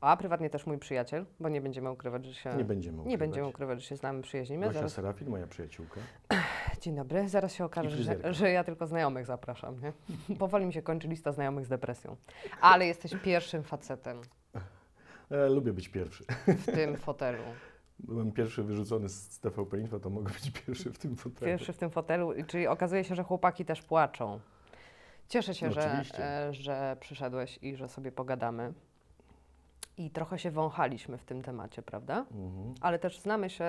a prywatnie też mój przyjaciel, bo nie będziemy ukrywać, że się... nie będziemy Nie ukrywać. będziemy ukrywać, że się znamy, przyjaźnimy. Gosia Zaraz... Serafin, moja przyjaciółka. Dzień dobry, zaraz się okaże, że, że ja tylko znajomych zapraszam, nie? Powoli mi się kończy lista znajomych z depresją. Ale jesteś pierwszym facetem E, lubię być pierwszy. w tym fotelu. Byłem pierwszy wyrzucony z TVP Info, to mogę być pierwszy w tym fotelu. Pierwszy w tym fotelu, czyli okazuje się, że chłopaki też płaczą. Cieszę się, No że, e, że przyszedłeś i że sobie pogadamy. I trochę się wąchaliśmy w tym temacie, prawda? Mhm. Ale też znamy się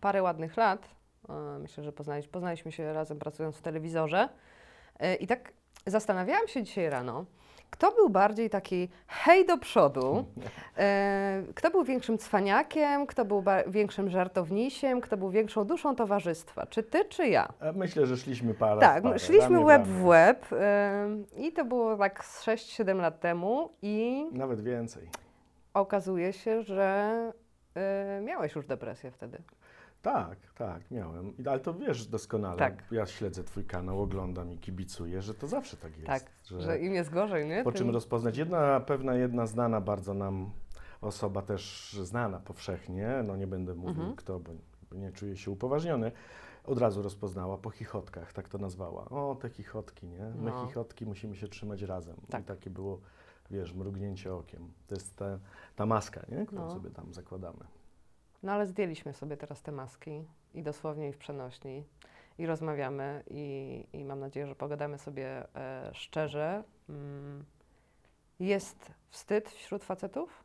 parę ładnych lat. E, Myślę, że poznaliśmy, poznaliśmy się razem pracując w telewizorze. E, I tak zastanawiałam się dzisiaj rano, kto był bardziej taki hej do przodu, e, kto był większym cwaniakiem, kto był większym żartownisiem, kto był większą duszą towarzystwa, czy ty, czy ja? Myślę, że szliśmy parę Tak, parę, szliśmy ramię łeb w łeb i to było tak z 6-7 lat temu i Nawet więcej. Okazuje się, że e, miałeś już depresję wtedy. Tak, tak, miałem. Ale to wiesz doskonale. Tak. Ja śledzę Twój kanał, oglądam i kibicuję, że to zawsze tak jest. Tak, że że im jest gorzej, nie? po czym Tym- rozpoznać. Jedna pewna, jedna znana bardzo nam osoba też znana powszechnie, no nie będę mówił Mhm. kto, bo nie czuję się upoważniony, od razu rozpoznała po chichotkach, tak to nazwała. O, te chichotki, nie? My No. chichotki musimy się trzymać razem. Tak. I takie było, wiesz, mrugnięcie okiem. To jest ta, ta maska, nie? Którą No. sobie tam zakładamy. No ale zdjęliśmy sobie teraz te maski i dosłownie i w przenośni i rozmawiamy i, i mam nadzieję, że pogadamy sobie e, szczerze. Mm, jest wstyd wśród facetów?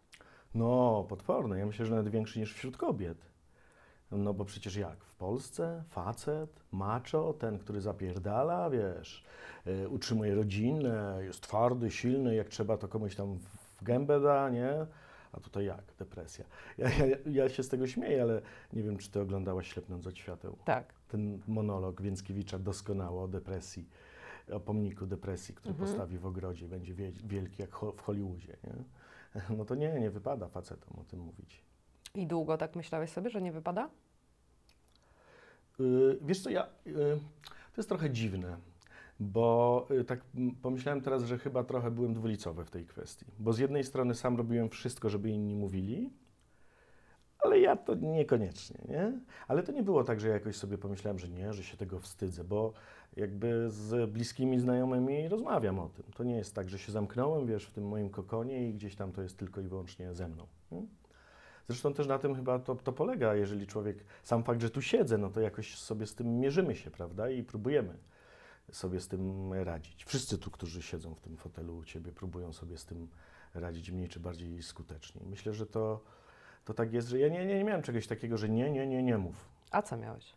No, potworne. Ja myślę, że nawet większy niż wśród kobiet. No bo przecież jak? W Polsce facet, macho, ten, który zapierdala, wiesz, y, utrzymuje rodzinę, jest twardy, silny, jak trzeba to komuś tam w gębę da, nie? A tutaj jak? Depresja. Ja, ja, ja się z tego śmieję, ale nie wiem, czy ty oglądałaś Ślepnąc od świateł. Tak. Ten monolog Więckiewicza doskonało o depresji, o pomniku depresji, który Mhm. postawi w ogrodzie, będzie wie- wielki jak ho- w Hollywoodzie, nie? No to nie, nie wypada facetom o tym mówić. I długo tak myślałeś sobie, że nie wypada? Yy, wiesz co, ja, yy, to jest trochę dziwne, bo yy, tak pomyślałem teraz, że chyba trochę byłem dwulicowy w tej kwestii, bo z jednej strony sam robiłem wszystko, żeby inni mówili, ale ja to niekoniecznie, nie? Ale to nie było tak, że jakoś sobie pomyślałem, że nie, że się tego wstydzę, bo jakby z bliskimi znajomymi rozmawiam o tym. To nie jest tak, że się zamknąłem, wiesz, w tym moim kokonie i gdzieś tam to jest tylko i wyłącznie ze mną. Nie? Zresztą też na tym chyba to, to polega, jeżeli człowiek, sam fakt, że tu siedzę, no to jakoś sobie z tym mierzymy się, prawda? I próbujemy sobie z tym radzić. Wszyscy tu, którzy siedzą w tym fotelu u Ciebie, próbują sobie z tym radzić mniej czy bardziej skutecznie. Myślę, że to, to tak jest, że ja nie, nie, nie miałem czegoś takiego, że nie, nie, nie, nie mów. A co miałeś?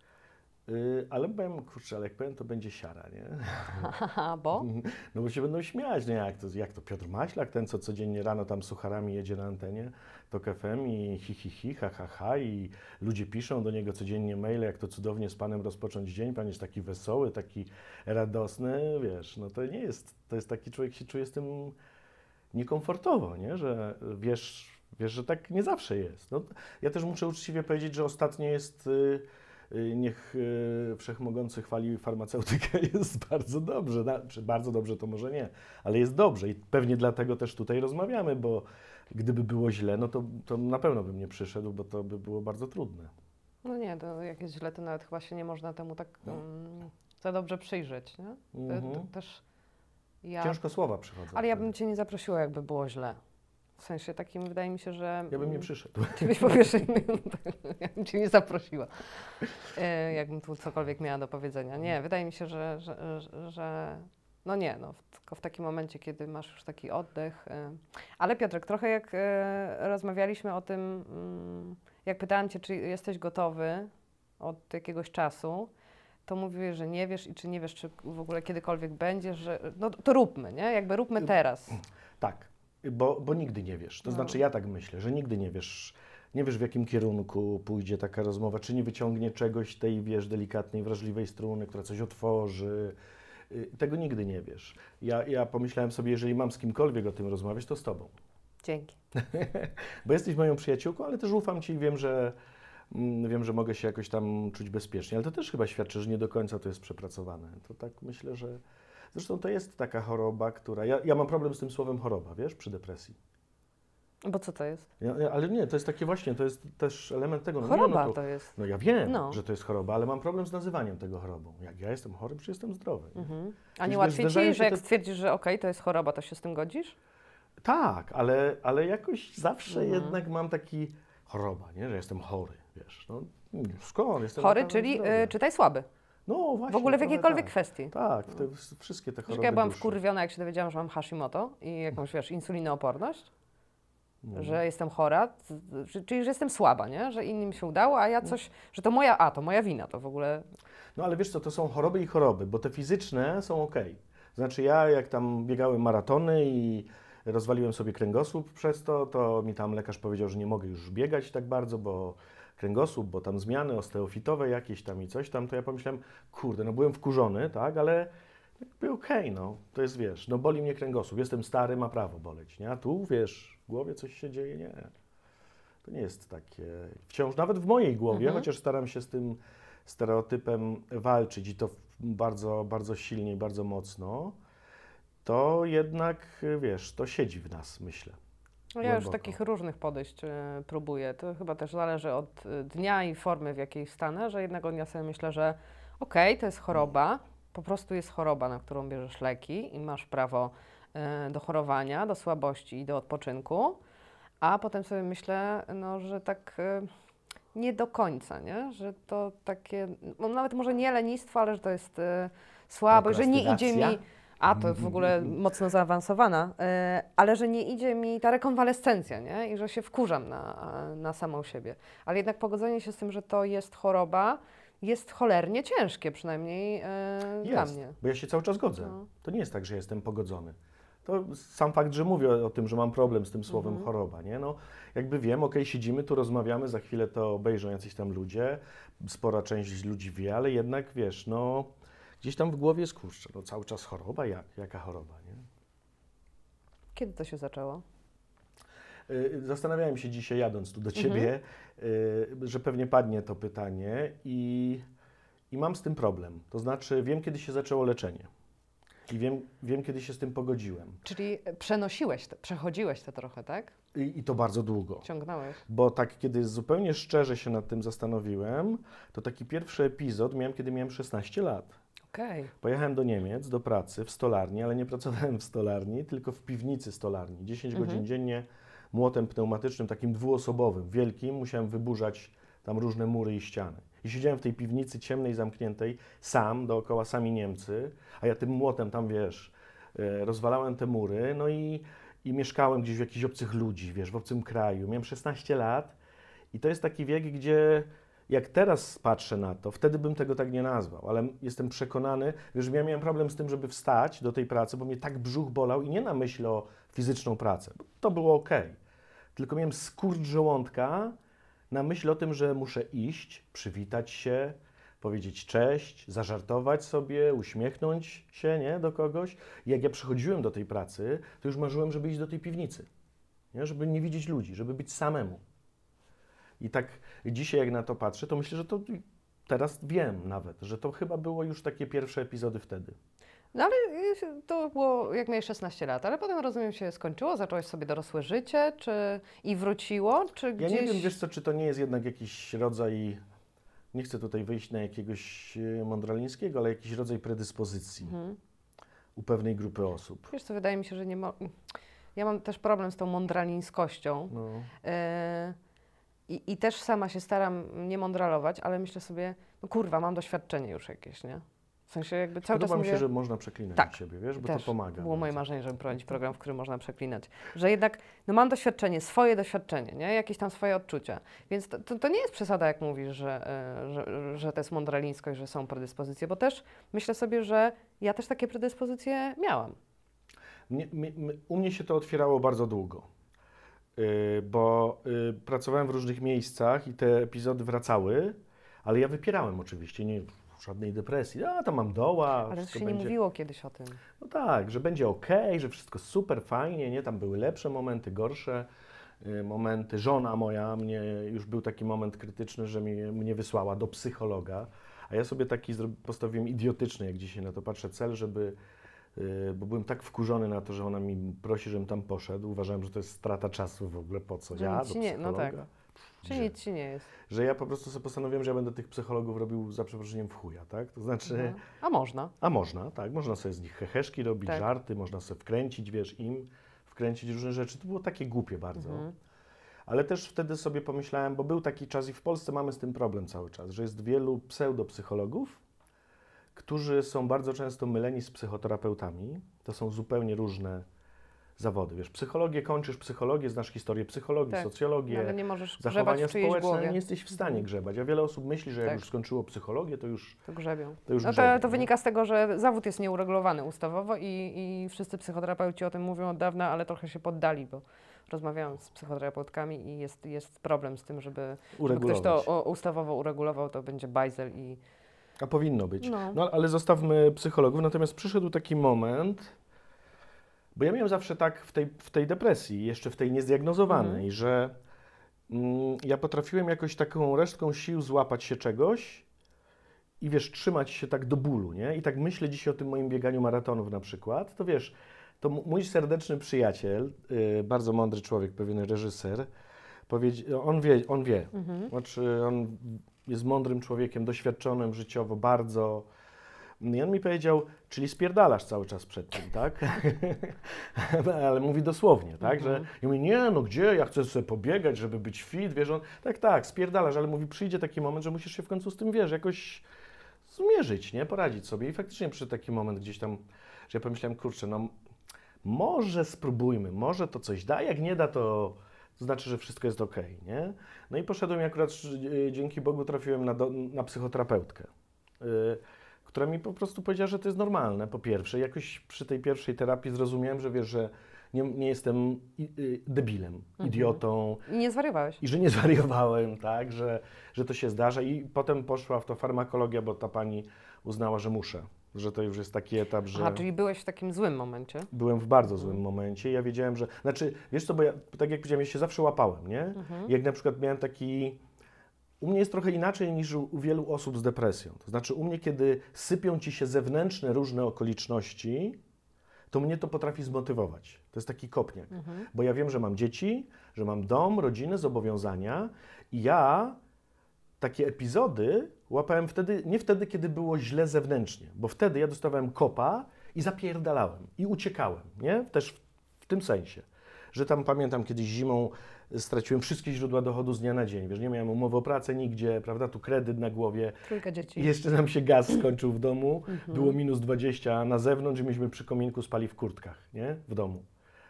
Yy, ale powiem, kurczę, ale jak powiem, to będzie siara, nie? Bo? No bo się będą śmiać, nie? Jak to, jak to Piotr Maślak, ten co codziennie rano tam sucharami jedzie na antenie, to FM i hi, hi, hi, ha, ha, ha i ludzie piszą do niego codziennie maile, jak to cudownie z Panem rozpocząć dzień, Pan jest taki wesoły, taki radosny, wiesz, no to nie jest, to jest taki człowiek się czuje z tym niekomfortowo, nie? Że wiesz, wiesz, że tak nie zawsze jest. No, ja też muszę uczciwie powiedzieć, że ostatnio jest... y, y, Niech y, wszechmogący chwali farmaceutykę, jest bardzo dobrze. Na, czy bardzo dobrze to może nie, ale jest dobrze i pewnie dlatego też tutaj rozmawiamy, bo gdyby było źle, no to, to na pewno bym nie przyszedł, bo to by było bardzo trudne. No nie, to jak jest źle, to nawet chyba się nie można temu tak mm, za dobrze przyjrzeć, nie? To, Mhm. to też ja... Ciężko słowa przychodzą. Ale ja bym Cię nie zaprosiła, jakby było źle. W sensie takim wydaje mi się, że... Ja bym nie mm, przyszedł. Ty byś po pierwsze, ja bym Cię nie zaprosiła, e, jakbym tu cokolwiek miała do powiedzenia. Nie, wydaje mi się, że, że, że, że no nie, no, tylko w takim momencie, kiedy masz już taki oddech. e. Ale Piotrek, trochę jak e, rozmawialiśmy o tym, mm, jak pytałam Cię, czy jesteś gotowy od jakiegoś czasu, to mówiłeś, że nie wiesz i czy nie wiesz, czy w ogóle kiedykolwiek będziesz, że no to róbmy, nie? Jakby róbmy teraz. Tak, bo, bo nigdy nie wiesz. To No. znaczy ja tak myślę, że nigdy nie wiesz, nie wiesz w jakim kierunku pójdzie taka rozmowa, czy nie wyciągnie czegoś tej, wiesz, delikatnej, wrażliwej struny, która coś otworzy. Y, Tego nigdy nie wiesz. Ja, ja pomyślałem sobie, jeżeli mam z kimkolwiek o tym rozmawiać, to z tobą. Dzięki. Bo jesteś moją przyjaciółką, ale też ufam ci i wiem, że, mm, wiem, że mogę się jakoś tam czuć bezpiecznie. Ale to też chyba świadczy, że nie do końca to jest przepracowane. To tak myślę, że. Zresztą to jest taka choroba, która. Ja, ja mam problem z tym słowem choroba, wiesz, przy depresji. Bo co to jest? Ja, ja- ale nie, to jest takie właśnie, to jest też element tego. No, nie, Choroba no, to jest. no ja wiem, No. że to jest choroba, ale mam problem z nazywaniem tego chorobą. Jak ja jestem chory, czy jestem zdrowy. nie? Mhm. A nie łatwiej ci, że jak te- stwierdzisz, że okej, to jest choroba, to się z tym godzisz? Tak, ale, ale jakoś zawsze Mhm. jednak mam taki choroba, nie? że jestem chory, wiesz. No, skąd? Jestem Chory, czyli y, czytaj słaby. No właśnie. W ogóle w jakiejkolwiek tak. kwestii. Tak, te, wszystkie te choroby ja byłam duszy. wkurwiona, jak się dowiedziałam, że mam Hashimoto i jakąś, wiesz, insulinooporność, No. że jestem chora, czyli że jestem słaba, nie? Że innym się udało, a ja coś, że to moja, a to moja wina, to w ogóle No ale wiesz co, to są choroby i choroby, bo te fizyczne są ok. Znaczy ja jak tam biegałem maratony i rozwaliłem sobie kręgosłup przez to, to mi tam lekarz powiedział, że nie mogę już biegać tak bardzo, bo kręgosłup, bo tam zmiany osteofitowe jakieś tam i coś tam, to ja pomyślałem, kurde, no byłem wkurzony, tak, ale jakby okej, no, to jest, wiesz, no boli mnie kręgosłup, jestem stary, ma prawo boleć, nie, a tu, wiesz, w głowie coś się dzieje, nie. To nie jest takie, wciąż, nawet w mojej głowie, Mhm. chociaż staram się z tym stereotypem walczyć i to bardzo, bardzo silnie i bardzo mocno, to jednak, wiesz, to siedzi w nas, myślę. No ja już takich różnych podejść e, próbuję. To chyba też zależy od e, dnia i formy, w jakiej wstanę, że jednego dnia sobie myślę, że okej, to jest choroba, po prostu jest choroba, na którą bierzesz leki i masz prawo e, do chorowania, do słabości i do odpoczynku, a potem sobie myślę, no, że tak nie do końca, nie? że to takie, no, nawet może nie lenistwo, ale że to jest słabość, że nie idzie mi... A, to w ogóle mocno zaawansowana, e, ale że nie idzie mi ta rekonwalescencja, nie? I że się wkurzam na, na samą siebie. Ale jednak pogodzenie się z tym, że to jest choroba, jest cholernie ciężkie, przynajmniej e, dla Jest, mnie. bo ja się cały czas godzę. No. To nie jest tak, że jestem pogodzony. To sam fakt, że mówię o, tym, że mam problem z tym słowem Mhm. choroba, nie? No, jakby wiem, okej, siedzimy, tu rozmawiamy, za chwilę to obejrzą jacyś tam ludzie, spora część ludzi wie, ale jednak, wiesz, no, gdzieś tam w głowie jest, kurczę, no cały czas choroba, jak? Jaka choroba, nie? Kiedy to się zaczęło? Y, Zastanawiałem się dzisiaj, jadąc tu do Mhm. Ciebie, y, że pewnie padnie to pytanie i, i mam z tym problem. To znaczy, wiem, kiedy się zaczęło leczenie i wiem, wiem kiedy się z tym pogodziłem. Czyli przenosiłeś to, przechodziłeś to trochę, tak? I, I to bardzo długo. Ciągnąłeś. Bo tak, kiedy zupełnie szczerze się nad tym zastanowiłem, to taki pierwszy epizod miałem, kiedy miałem 16 lat. Okej. Pojechałem do Niemiec, do pracy w stolarni, ale nie pracowałem w stolarni, tylko w piwnicy stolarni. 10 Mhm. godzin dziennie młotem pneumatycznym, takim dwuosobowym, wielkim, musiałem wyburzać tam różne mury i ściany. I siedziałem w tej piwnicy ciemnej, zamkniętej, sam, dookoła sami Niemcy, a ja tym młotem tam, wiesz, e, rozwalałem te mury, no i, i mieszkałem gdzieś w jakichś obcych ludzi, wiesz, w obcym kraju. Miałem 16 lat i to jest taki wiek, gdzie jak teraz patrzę na to, wtedy bym tego tak nie nazwał, ale jestem przekonany, wiesz, ja miałem problem z tym, żeby wstać do tej pracy, bo mnie tak brzuch bolał i nie na myśl o fizyczną pracę, to było ok. Tylko miałem skurcz żołądka na myśl o tym, że muszę iść, przywitać się, powiedzieć cześć, zażartować sobie, uśmiechnąć się nie, do kogoś. I jak ja przychodziłem do tej pracy, to już marzyłem, żeby iść do tej piwnicy, nie? żeby nie widzieć ludzi, żeby być samemu. I tak dzisiaj, jak na to patrzę, to myślę, że to teraz wiem nawet, że to chyba było już takie pierwsze epizody wtedy. No ale y, to było, jak miałeś 16 lat, ale potem rozumiem się skończyło, zacząłeś sobie dorosłe życie, czy i wróciło, czy Ja gdzieś... nie wiem, wiesz co, czy to nie jest jednak jakiś rodzaj, nie chcę tutaj wyjść na jakiegoś e, mądralińskiego, ale jakiś rodzaj predyspozycji Mhm. u pewnej grupy osób. Wiesz co, wydaje mi się, że nie ma... Ja mam też problem z tą mądralińskością. No. Yy, I, I też sama się staram nie mądralować, ale myślę sobie, no kurwa, mam doświadczenie już jakieś, nie? W sensie jakby cały Podoba czas mi mówię... się, że można przeklinać Tak, tak, siebie, wiesz, bo to pomaga. było moje bardzo. marzenie, żeby prowadzić program, w którym można przeklinać. Że jednak no mam doświadczenie, swoje doświadczenie, nie? jakieś tam swoje odczucia. Więc to, to, to nie jest przesada, jak mówisz, że, e, że, że to jest mądralińskość, że są predyspozycje, bo też myślę sobie, że ja też takie predyspozycje miałam. Mnie- u mnie się to otwierało bardzo długo. Y, bo y, pracowałem w różnych miejscach i te epizody wracały, ale ja wypierałem oczywiście, nie żadnej depresji. A, tam mam doła, Ale wszystko się nie będzie... mówiło kiedyś o tym. No tak, że będzie ok, że wszystko super fajnie, nie? Tam były lepsze momenty, gorsze y, momenty. Żona moja mnie, już był taki moment krytyczny, że mnie, mnie wysłała do psychologa, a ja sobie taki postawiłem idiotyczny, jak dzisiaj na to patrzę, cel, żeby, bo byłem tak wkurzony na to, że ona mi prosi, żebym tam poszedł. Uważałem, że to jest strata czasu w ogóle, po co Że ja do nie- no tak. Że- nic ci nie jest. Że ja po prostu sobie postanowiłem, że ja będę tych psychologów robił za przeproszeniem w chuja, tak? To znaczy... Mhm. A można. A można, tak, można sobie z nich heheszki robić, Tak. żarty, można sobie wkręcić, wiesz, im wkręcić różne rzeczy. To było takie głupie bardzo. Mhm. Ale też wtedy sobie pomyślałem, bo był taki czas i w Polsce mamy z tym problem cały czas, że jest wielu pseudopsychologów, którzy są bardzo często myleni z psychoterapeutami. To są zupełnie różne zawody. Wiesz, psychologię kończysz, psychologię, znasz historię psychologii, Tak. socjologię, ale nie możesz zachowania społeczne, głowie. nie jesteś w stanie Mhm. grzebać. A wiele osób myśli, że jak Tak. już skończyło psychologię, to już, To grzebią. to już No to, grzebie, to nie? wynika z tego, że zawód jest nieuregulowany ustawowo i, i wszyscy psychoterapeuci o tym mówią od dawna, ale trochę się poddali, bo rozmawiałam z psychoterapeutkami i jest, jest problem z tym, żeby, żeby ktoś to ustawowo uregulował, to będzie bajzel i... A powinno być. No. No ale zostawmy psychologów. Natomiast przyszedł taki moment, bo ja miałem zawsze tak w tej, w tej depresji, jeszcze w tej niezdiagnozowanej, Mhm. że mm, ja potrafiłem jakoś taką resztką sił złapać się czegoś i wiesz, trzymać się tak do bólu, nie? I tak myślę dzisiaj o tym moim bieganiu maratonów na przykład, to wiesz, to mój serdeczny przyjaciel, yy, bardzo mądry człowiek, pewien reżyser, on wie, on wie, Mhm. znaczy, on jest mądrym człowiekiem, doświadczonym życiowo bardzo. I on mi powiedział, czyli spierdalasz cały czas przed tym, tak? Ale mówi dosłownie, tak? Mhm. Że ja mówię, nie, no gdzie, ja chcę sobie pobiegać, żeby być fit, wiesz, on, tak, tak, spierdalasz, ale mówi, przyjdzie taki moment, że musisz się w końcu z tym, wiesz, jakoś zmierzyć, nie? Poradzić sobie. I faktycznie przyszedł taki moment gdzieś tam, że ja pomyślałem, kurczę, no może spróbujmy, może to coś da, jak nie da, to, to znaczy, że wszystko jest ok, nie? No i poszedłem i akurat y, dzięki Bogu trafiłem na, do, na psychoterapeutkę, y, która mi po prostu powiedziała, że to jest normalne, po pierwsze. Jakoś przy tej pierwszej terapii zrozumiałem, że wiesz, że nie, nie jestem y, debilem, Mhm. idiotą I nie zwariowałeś. i że nie zwariowałem, tak, że, że to się zdarza. I potem poszła w to farmakologia, bo ta pani uznała, że muszę, że to już jest taki etap, że... Aha, czyli byłeś w takim złym momencie. Byłem w bardzo złym momencie i ja wiedziałem, że. Znaczy, wiesz co, bo ja, tak jak powiedziałem, ja się zawsze łapałem, nie? Mhm. Jak na przykład miałem taki. U mnie jest trochę inaczej niż u, u wielu osób z depresją. To znaczy, u mnie, kiedy sypią ci się zewnętrzne różne okoliczności, to mnie to potrafi zmotywować. To jest taki kopniak. Mhm. Bo ja wiem, że mam dzieci, że mam dom, rodzinę, zobowiązania i ja takie epizody łapałem wtedy, nie wtedy, kiedy było źle zewnętrznie, bo wtedy ja dostawałem kopa i zapierdalałem i uciekałem, nie? Też w, w tym sensie, że tam pamiętam kiedyś zimą straciłem wszystkie źródła dochodu z dnia na dzień, wiesz, nie miałem umowy o pracę nigdzie, prawda, tu kredyt na głowie, Trójka dzieci. jeszcze nam się gaz skończył w domu, Mhm. było minus 20 a na zewnątrz i myśmy przy kominku spali w kurtkach, nie? W domu.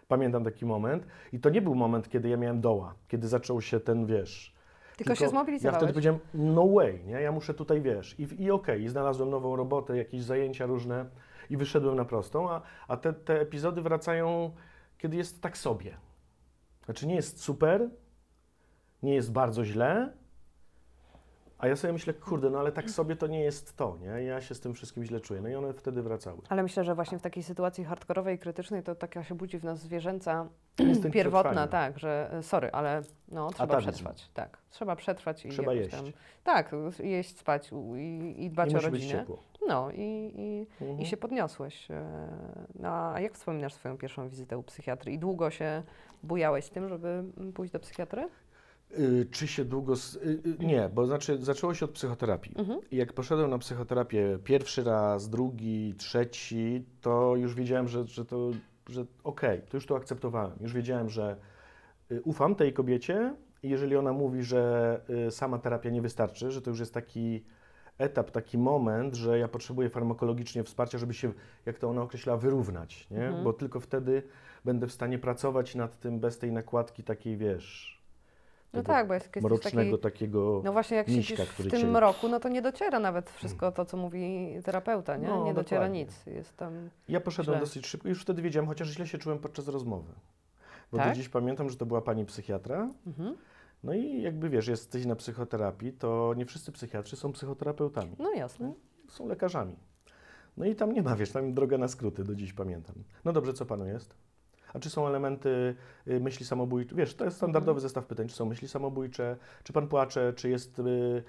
Pamiętam taki moment i to nie był moment, kiedy ja miałem doła, kiedy zaczął się ten, wiesz... Tylko się Ja zmobilizowałeś. wtedy powiedziałem, no way, nie? Ja muszę tutaj, wiesz, i, i okej, i znalazłem nową robotę, jakieś zajęcia różne i wyszedłem na prostą, a, a te, te epizody wracają, kiedy jest tak sobie. Znaczy nie jest super, nie jest bardzo źle, a ja sobie myślę, kurde, no ale tak sobie to nie jest to, nie? Ja się z tym wszystkim źle czuję. No i one wtedy wracały. Ale myślę, że właśnie w takiej sytuacji hardkorowej, krytycznej, to taka się budzi w nas zwierzęca Instynkt pierwotna, przetrwania. tak, że e, sorry, ale no, trzeba Atawizm. przetrwać. Tak, trzeba przetrwać i Trzeba jeść. tam. Tak, jeść, spać i, i dbać I o rodzinę. No i, i, Mhm. i się podniosłeś. e, No, a jak wspominasz swoją pierwszą wizytę u psychiatry? I długo się bujałeś z tym, żeby pójść do psychiatry? Y, czy się długo. y, y, nie, bo znaczy zaczęło się od psychoterapii. Mhm. Jak poszedłem na psychoterapię pierwszy raz, drugi, trzeci, to już wiedziałem, że, że to, że okej, to już to akceptowałem. Już wiedziałem, że ufam tej kobiecie i jeżeli ona mówi, że sama terapia nie wystarczy, że to już jest taki etap, taki moment, że ja potrzebuję farmakologicznie wsparcia, żeby się, jak to ona określa, wyrównać, nie? Mhm. Bo tylko wtedy będę w stanie pracować nad tym bez tej nakładki takiej, wiesz, No tak, bo jest mrocznego taki, takiego... No właśnie, jak miśka, siedzisz w tym cię- mroku, no to nie dociera nawet wszystko to, co mówi terapeuta, nie? No, nie dociera dokładnie. nic. Jest tam... Ja poszedłem Źle. dosyć szybko i już wtedy wiedziałem, chociaż źle się czułem podczas rozmowy. Bo Tak? do dziś pamiętam, że to była pani psychiatra. Mhm. No i jakby wiesz, jesteś na psychoterapii, to nie wszyscy psychiatrzy są psychoterapeutami. No jasne. Są lekarzami. No i tam nie ma, wiesz, tam droga na skróty, do dziś pamiętam. No dobrze, co panu jest? A czy są elementy y, myśli samobójcze? Wiesz, to jest standardowy Mhm. zestaw pytań. Czy są myśli samobójcze? Czy pan płacze? Czy jest... Y,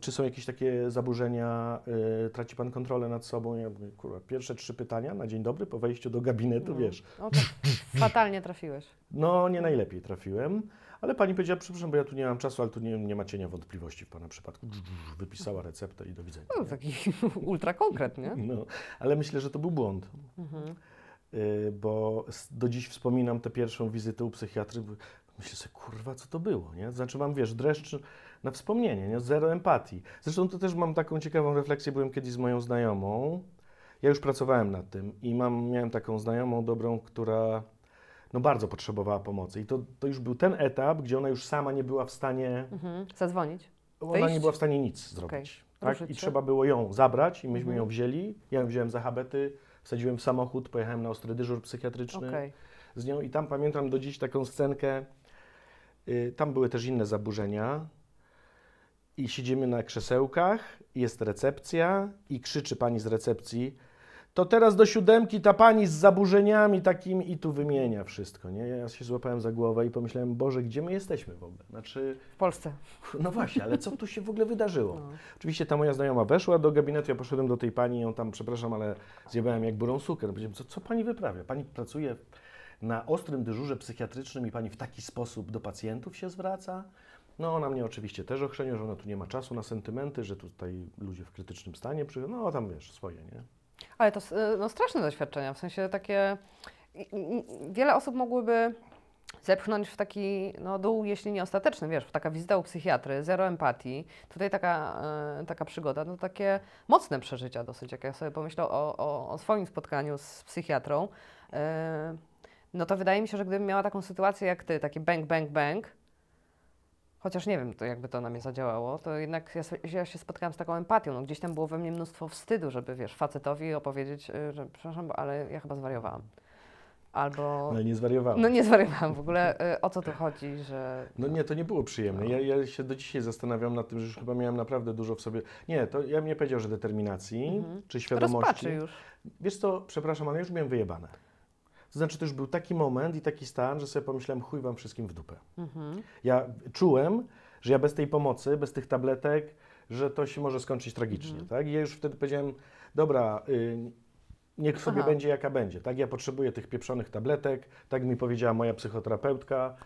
czy są jakieś takie zaburzenia? Y, traci pan kontrolę nad sobą? Ja mówię, kurwa, pierwsze trzy pytania na dzień dobry po wejściu do gabinetu, No. wiesz. O, tak fatalnie trafiłeś. No, nie najlepiej trafiłem, ale pani powiedziała, przepraszam, bo ja tu nie mam czasu, ale tu nie, nie ma cienia wątpliwości w pana przypadku. Wypisała receptę i do widzenia. No, taki ultra konkret, nie? No, ale myślę, że to był błąd, Mhm. Y, bo do dziś wspominam tę pierwszą wizytę u psychiatry. Myślę sobie, kurwa, co to było, nie? Znaczy mam, wiesz, dreszcz na wspomnienie, nie? Zero empatii. Zresztą to też mam taką ciekawą refleksję, byłem kiedyś z moją znajomą, ja już pracowałem nad tym i mam, miałem taką znajomą dobrą, która no bardzo potrzebowała pomocy i to, to już był ten etap, gdzie ona już sama nie była w stanie Mhm. Zadzwonić. Ona nie Wyjść? była w stanie nic zrobić. Tak? Ruszyć I trzeba było ją zabrać i myśmy Mhm. ją wzięli. Ja ją wziąłem za habety, wsadziłem samochód, pojechałem na ostry dyżur psychiatryczny Okej. z nią i tam pamiętam do dziś taką scenkę. Y, tam były też inne zaburzenia. I siedzimy na krzesełkach, jest recepcja i krzyczy pani z recepcji to teraz do siódemki ta pani z zaburzeniami takimi i tu wymienia wszystko, nie? Ja się złapałem za głowę i pomyślałem, Boże, gdzie my jesteśmy w ogóle? Znaczy, W Polsce. no właśnie, ale co tu się w ogóle wydarzyło? No. Oczywiście ta moja znajoma weszła do gabinetu, ja poszedłem do tej pani, ją tam, przepraszam, ale zjebałem jak burą cukier. Powiedziałem, co, co pani wyprawia? Pani pracuje na ostrym dyżurze psychiatrycznym i pani w taki sposób do pacjentów się zwraca? No ona mnie oczywiście też ochrzeniła, że ona tu nie ma czasu na sentymenty, że tutaj ludzie w krytycznym stanie przychodzą, no tam wiesz, swoje, nie? Ale to y, no, straszne doświadczenia, w sensie takie. Wiele osób mogłyby zepchnąć w taki no, dół, jeśli nie ostateczny, wiesz, taka wizyta u psychiatry, zero empatii. Tutaj taka, e, taka przygoda, no takie mocne przeżycia dosyć, jak ja sobie pomyślę o, o, o swoim spotkaniu z psychiatrą, e, no to wydaje mi się, że gdybym miała taką sytuację jak ty, takie bang, bang, bang, chociaż nie wiem, to jakby to na mnie zadziałało, to jednak ja, ja się spotkałam z taką empatią. No, gdzieś tam było we mnie mnóstwo wstydu, żeby, wiesz, facetowi opowiedzieć, y, że przepraszam, ale ja chyba zwariowałam. Albo... No nie zwariowałem. No nie zwariowałam w ogóle. y, O co tu chodzi, że... No nie, to nie było przyjemne. Ja, ja się do dzisiaj zastanawiam nad tym, że już chyba miałem naprawdę dużo w sobie. Nie, to ja bym nie powiedział, że determinacji Mhm. czy świadomości. Rozpaczy już. Wiesz co, przepraszam, ale już miałem wyjebane. To znaczy, to już był taki moment i taki stan, że sobie pomyślałem, chuj wam wszystkim w dupę. Mhm. Ja czułem, że ja bez tej pomocy, bez tych tabletek, że to się może skończyć tragicznie, Mhm. tak? I ja już wtedy powiedziałem, dobra, y, niech sobie Aha. będzie jaka będzie, tak? Ja potrzebuję tych pieprzonych tabletek, tak mi powiedziała moja psychoterapeutka,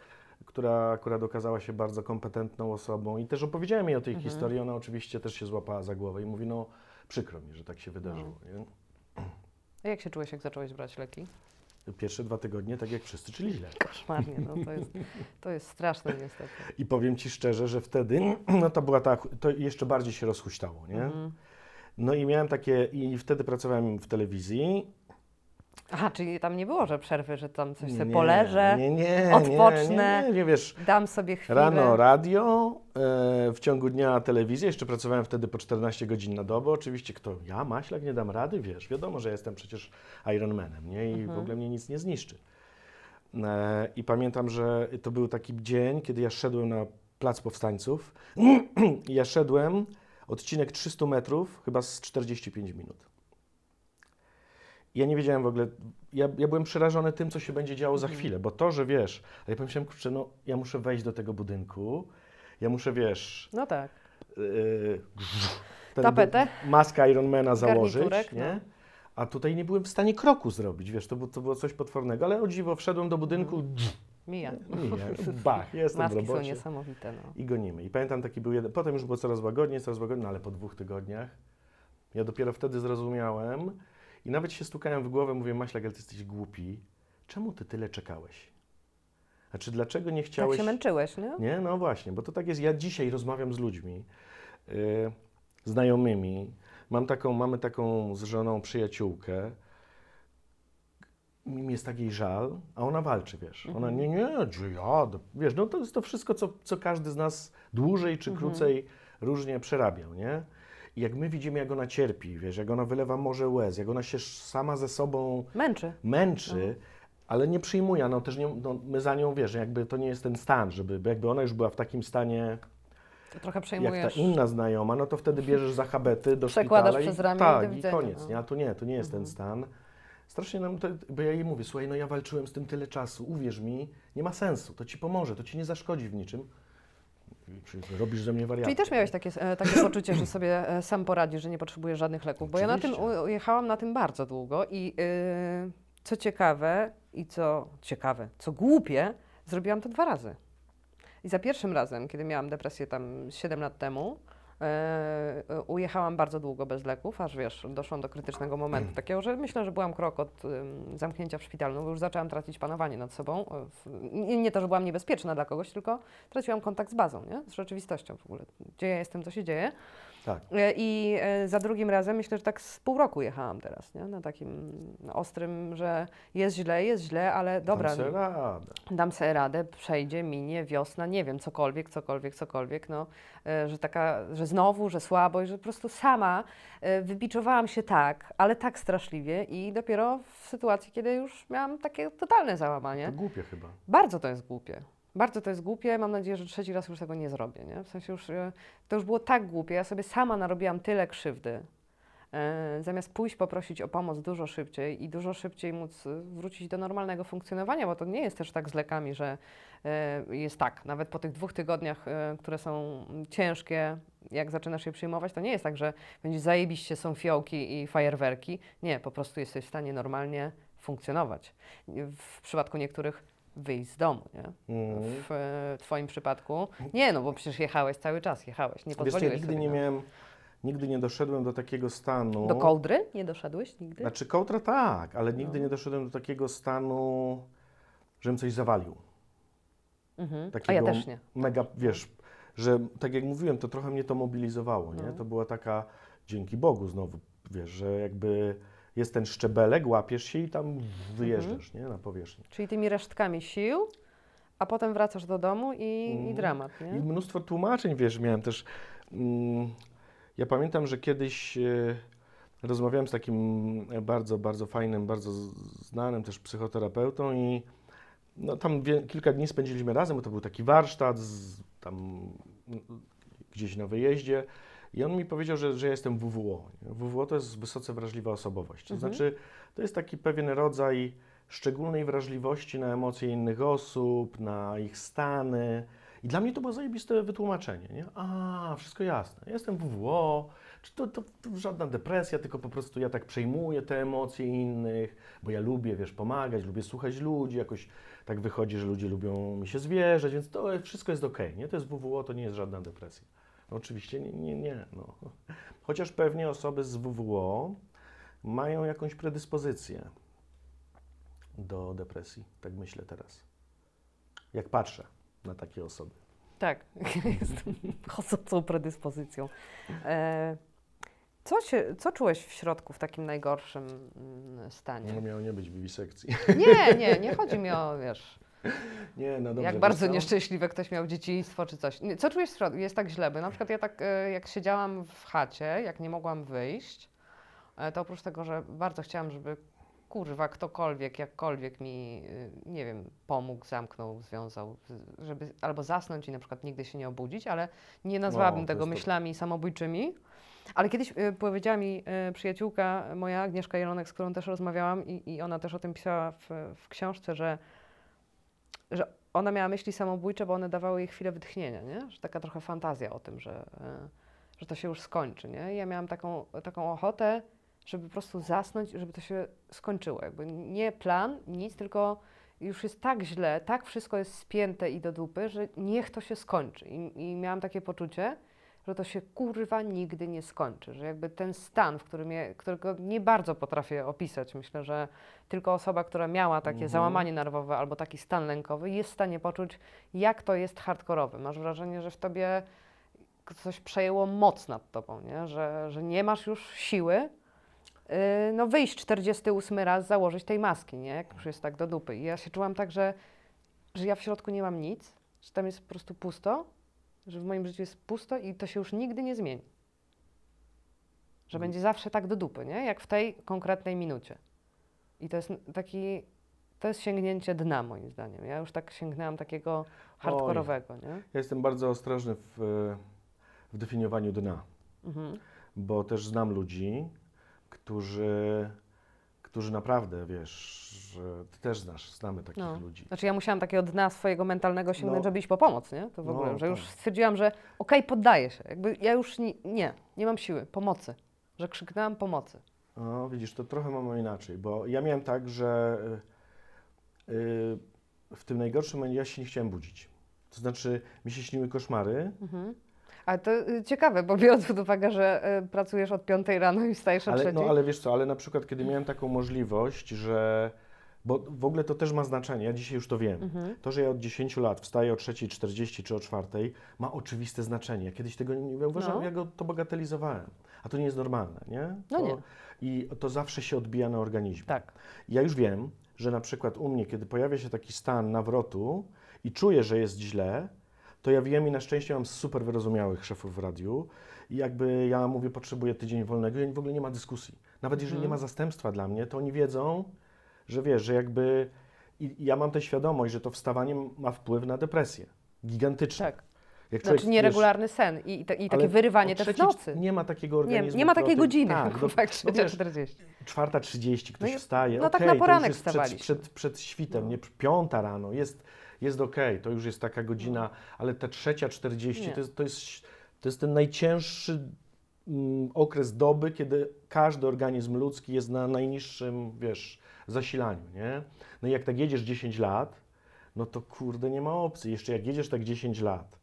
która akurat okazała się bardzo kompetentną osobą i też opowiedziałem jej o tej Mhm. historii, ona oczywiście też się złapała za głowę i mówi, no przykro mi, że tak się wydarzyło, nie? A jak się czułeś, jak zacząłeś brać leki? Pierwsze dwa tygodnie, tak jak wszyscy, czyli źle. Koszmarnie, no to jest, to jest straszne niestety. I powiem Ci szczerze, że wtedy, no to była ta, to jeszcze bardziej się rozhuśtało, nie? Mhm. No i miałem takie, i wtedy pracowałem w telewizji. Aha, czyli tam nie było, że przerwy, że tam coś sobie Nie, poleżę, nie, nie, odpocznę. Nie, nie, nie, wiesz, dam sobie chwilę. rano radio, e, w ciągu dnia telewizja, jeszcze pracowałem wtedy po 14 godzin na dobę. Oczywiście kto, ja, Maślak, nie dam rady, wiesz, wiadomo, że jestem przecież Ironmanem, nie? I w Mhm. ogóle mnie nic nie zniszczy. E, I pamiętam, że to był taki dzień, kiedy ja szedłem na Plac Powstańców ja szedłem odcinek 300 metrów, chyba z 45 minut. Ja nie wiedziałem w ogóle, ja, ja byłem przerażony tym, co się będzie działo za Mhm. chwilę, bo to, że wiesz, ale ja pomyślałem, kurczę, no ja muszę wejść do tego budynku, ja muszę, wiesz, No tak. yy, ten Tapetę? maskę Ironmana założyć, nie? no. A tutaj nie byłem w stanie kroku zrobić, wiesz, to, było- to było coś potwornego, ale o dziwo, wszedłem do budynku, Mija. nie, bach, jestem w Maski są robocie niesamowite, no. i gonimy. I pamiętam taki był jeden, potem już było coraz łagodniej, coraz łagodniej, no ale po dwóch tygodniach ja dopiero wtedy zrozumiałem i nawet się stukałem w głowę, mówię, Maślak, ale ty jesteś głupi, czemu ty tyle czekałeś? Znaczy, dlaczego nie Tak chciałeś... się męczyłeś, nie? Nie, no właśnie, bo to tak jest. Ja dzisiaj rozmawiam z ludźmi, yy, znajomymi. Mam taką, mamy taką z żoną przyjaciółkę. Mi jest tak jej żal, a ona walczy, wiesz. Ona Mhm. nie, nie, że ja, wiesz, no to jest to wszystko, co, co każdy z nas dłużej czy Mhm. krócej różnie przerabiał, nie? I jak my widzimy, jak ona cierpi, wiesz, jak ona wylewa morze łez, jak ona się sama ze sobą Męczy. męczy, ale nie przyjmuje, no też nie, no, my za nią, wiesz, jakby to nie jest ten stan, żeby, jakby ona już była w takim stanie, To trochę jak ta przejmujesz. inna znajoma, no to wtedy bierzesz za habety do Przekładasz szpitala przez ramię i tak, i widzenia, koniec, no. nie? A tu nie, tu nie jest ten stan. Strasznie nam, to, bo ja jej mówię, słuchaj, no ja walczyłem z tym tyle czasu, uwierz mi, nie ma sensu, to ci pomoże, to ci nie zaszkodzi w niczym. Czy Robisz ze mnie wariatę. Czyli też miałeś takie, e, takie poczucie, że sobie e, sam poradzisz, że nie potrzebujesz żadnych leków. Bo ja na tym Oczywiście. u- jechałam na tym bardzo długo i y, co ciekawe i co ciekawe, co głupie, zrobiłam to dwa razy. I za pierwszym razem, kiedy miałam depresję tam 7 lat temu, ujechałam bardzo długo bez leków, aż wiesz, doszłam do krytycznego momentu takiego, że myślę, że byłam krok od zamknięcia w szpitalu, no bo już zaczęłam tracić panowanie nad sobą. e, nie to, że byłam niebezpieczna dla kogoś, tylko traciłam kontakt z bazą, nie? z rzeczywistością w ogóle. Gdzie ja jestem, co się dzieje. Tak. E, I e, za drugim razem myślę, że tak z pół roku jechałam teraz, nie? na takim ostrym, że jest źle, jest źle, ale dobra, Dam sobie radę. dam sobie radę, przejdzie, minie, wiosna, nie wiem, cokolwiek, cokolwiek, cokolwiek, no, e, że taka, że znowu, że słabo i że po prostu sama wybiczowałam się tak, ale tak straszliwie i dopiero w sytuacji, kiedy już miałam takie totalne załamanie. To głupie chyba. Bardzo to jest głupie. Bardzo to jest głupie. Mam nadzieję, że trzeci raz już tego nie zrobię. Nie? W sensie już, e, to już było tak głupie. Ja sobie sama narobiłam tyle krzywdy. E, zamiast pójść poprosić o pomoc dużo szybciej i dużo szybciej móc e, wrócić do normalnego funkcjonowania, bo to nie jest też tak z lekami, że jest tak. Nawet po tych dwóch tygodniach, które są ciężkie, jak zaczynasz je przyjmować, to nie jest tak, że będzie zajebiście, są fiołki i fajerwerki. Nie, po prostu jesteś w stanie normalnie funkcjonować. W przypadku niektórych wyjść z domu, nie? Mm. W e, Twoim przypadku. Nie, no bo przecież jechałeś cały czas, jechałeś, nie Wiesz, pozwoliłeś ja nigdy sobie nie na- miałem, nigdy nie doszedłem do takiego stanu. Do kołdry nie doszedłeś nigdy? Znaczy kołdra tak, ale nigdy No. nie doszedłem do takiego stanu, żebym coś zawalił. mhm. A Takiego ja też nie. Mega, wiesz, że tak jak mówiłem, to trochę mnie to mobilizowało, nie? No. To była taka, dzięki Bogu znowu, wiesz, że jakby jest ten szczebelek, łapiesz się i tam wyjeżdżasz, nie? Na powierzchnię. Czyli tymi resztkami sił, a potem wracasz do domu i, i Mhm. dramat, I nie? mnóstwo tłumaczeń, wiesz, miałem też. Mm, ja pamiętam, że kiedyś e, rozmawiałem z takim e, bardzo, bardzo fajnym, bardzo znanym też psychoterapeutą i no, tam wie, kilka dni spędziliśmy razem, bo to był taki warsztat z, tam mm, gdzieś na wyjeździe. I on mi powiedział, że, że ja jestem WWO. WWO to jest wysoce wrażliwa osobowość. To Mhm. znaczy, to jest taki pewien rodzaj szczególnej wrażliwości na emocje innych osób, na ich stany. I dla mnie to było zajebiste wytłumaczenie. Nie? A, wszystko jasne. Ja jestem WWO, czy to, to, to żadna depresja, tylko po prostu ja tak przejmuję te emocje innych, bo ja lubię, wiesz, pomagać, lubię słuchać ludzi, jakoś tak wychodzi, że ludzie lubią mi się zwierzać, więc to wszystko jest okej, nie? To jest WWO, to nie jest żadna depresja. No, oczywiście nie, nie, nie. No. Chociaż pewnie osoby z WWO mają jakąś predyspozycję do depresji, tak myślę teraz. Jak patrzę na takie osoby. Tak, jestem chodzącą predyspozycją. E, co, się, co czułeś w środku w takim najgorszym mm, stanie? No miało nie być wiwisekcji. Nie, nie, nie chodzi mi o, wiesz, Nie, no dobrze. jak bardzo nieszczęśliwe ktoś miał dzieciństwo czy coś. Co czujesz w środku? Jest tak źle, bo na przykład ja tak, e, jak siedziałam w chacie, jak nie mogłam wyjść, e, to oprócz tego, że bardzo chciałam, żeby kurwa ktokolwiek, jakkolwiek mi, y, nie wiem, pomógł, zamknął, związał, żeby albo zasnąć i na przykład nigdy się nie obudzić, ale nie nazwałabym No, tego to- myślami samobójczymi. Ale kiedyś y, powiedziała mi y, przyjaciółka moja, Agnieszka Jelonek, z którą też rozmawiałam i, i ona też o tym pisała w, w książce, że, że ona miała myśli samobójcze, bo one dawały jej chwilę wytchnienia, nie? Że taka trochę fantazja o tym, że, y, że to się już skończy, nie? I ja miałam taką, taką ochotę, żeby po prostu zasnąć, żeby to się skończyło. Jakby nie plan, nic, tylko już jest tak źle, tak wszystko jest spięte i do dupy, że niech to się skończy. I, i miałam takie poczucie, że to się kurwa nigdy nie skończy, że jakby ten stan, w którym je, którego nie bardzo potrafię opisać, myślę, że tylko osoba, która miała takie Mhm. załamanie nerwowe albo taki stan lękowy, jest w stanie poczuć, jak to jest hardkorowe. Masz wrażenie, że w tobie coś przejęło moc nad tobą, nie? Że, że nie masz już siły, yy, no wyjść 48 raz, założyć tej maski, nie? Jak już jest tak do dupy. I ja się czułam tak, że, że ja w środku nie mam nic, że tam jest po prostu pusto, że w moim życiu jest pusto i to się już nigdy nie zmieni. Że Mhm. będzie zawsze tak do dupy, nie? Jak w tej konkretnej minucie. I to jest taki to jest sięgnięcie dna moim zdaniem. Ja już tak sięgnęłam takiego hardkorowego, nie? Ja jestem bardzo ostrożny w, w definiowaniu dna, Mhm. bo też znam ludzi, którzy, którzy naprawdę, wiesz, że ty też znasz, znamy takich No. ludzi. Znaczy ja musiałam takiego dna swojego mentalnego sięgnąć, No. żeby iść po pomoc, nie? To w No, ogóle, że już tak. stwierdziłam, że okej, poddaję się. Jakby ja już nie, nie, nie mam siły, pomocy. Że krzyknęłam pomocy. No, widzisz, to trochę mam inaczej, bo ja miałem tak, że y, y, w tym najgorszym momencie ja się nie chciałem budzić. To znaczy, mi się śniły koszmary, Mhm. Ale to y, ciekawe, bo biorąc pod uwagę, że y, pracujesz od 5 rano i wstajesz o ale, trzeciej. no, ale wiesz co, ale na przykład, kiedy miałem taką możliwość, że. Bo w ogóle to też ma znaczenie, ja dzisiaj już to wiem. Mhm. To, że ja od 10 lat wstaję o 3.40 czy o 4.00 ma oczywiste znaczenie. Ja kiedyś tego nie uważałem, No. ja go to bagatelizowałem. A to nie jest normalne, nie? No to, nie. I to zawsze się odbija na organizmie. Tak. Ja już wiem, że na przykład u mnie, kiedy pojawia się taki stan nawrotu i czuję, że jest źle, to ja wiem i na szczęście mam super wyrozumiałych szefów w radiu i jakby ja mówię, potrzebuję tydzień wolnego i w ogóle nie ma dyskusji. Nawet jeżeli Mhm. nie ma zastępstwa dla mnie, to oni wiedzą, że wiesz, że jakby i ja mam tę świadomość, że to wstawanie ma wpływ na depresję. Gigantyczny. Tak. Jak człowiek, Znaczy nieregularny sen i, ta- i wiesz, takie wyrywanie też w nocy. Nie ma takiego Nie, organizmu. nie ma który takiej tym- godziny, Tak, tak, do, fakt, no wiesz, 40. 4.30 ktoś No wstaje, no tak okej, na poranek jest przed, wstawaliśmy. przed, przed świtem, No. nie piąta rano, jest, jest okej, to już jest taka godzina, ale ta trzecia 40 Nie. to jest, to, jest, to jest ten najcięższy mm, okres doby, kiedy każdy organizm ludzki jest na najniższym, wiesz, zasilaniu, nie? No i jak tak jedziesz 10 lat, no to kurde, nie ma opcji. Jeszcze jak jedziesz tak 10 lat,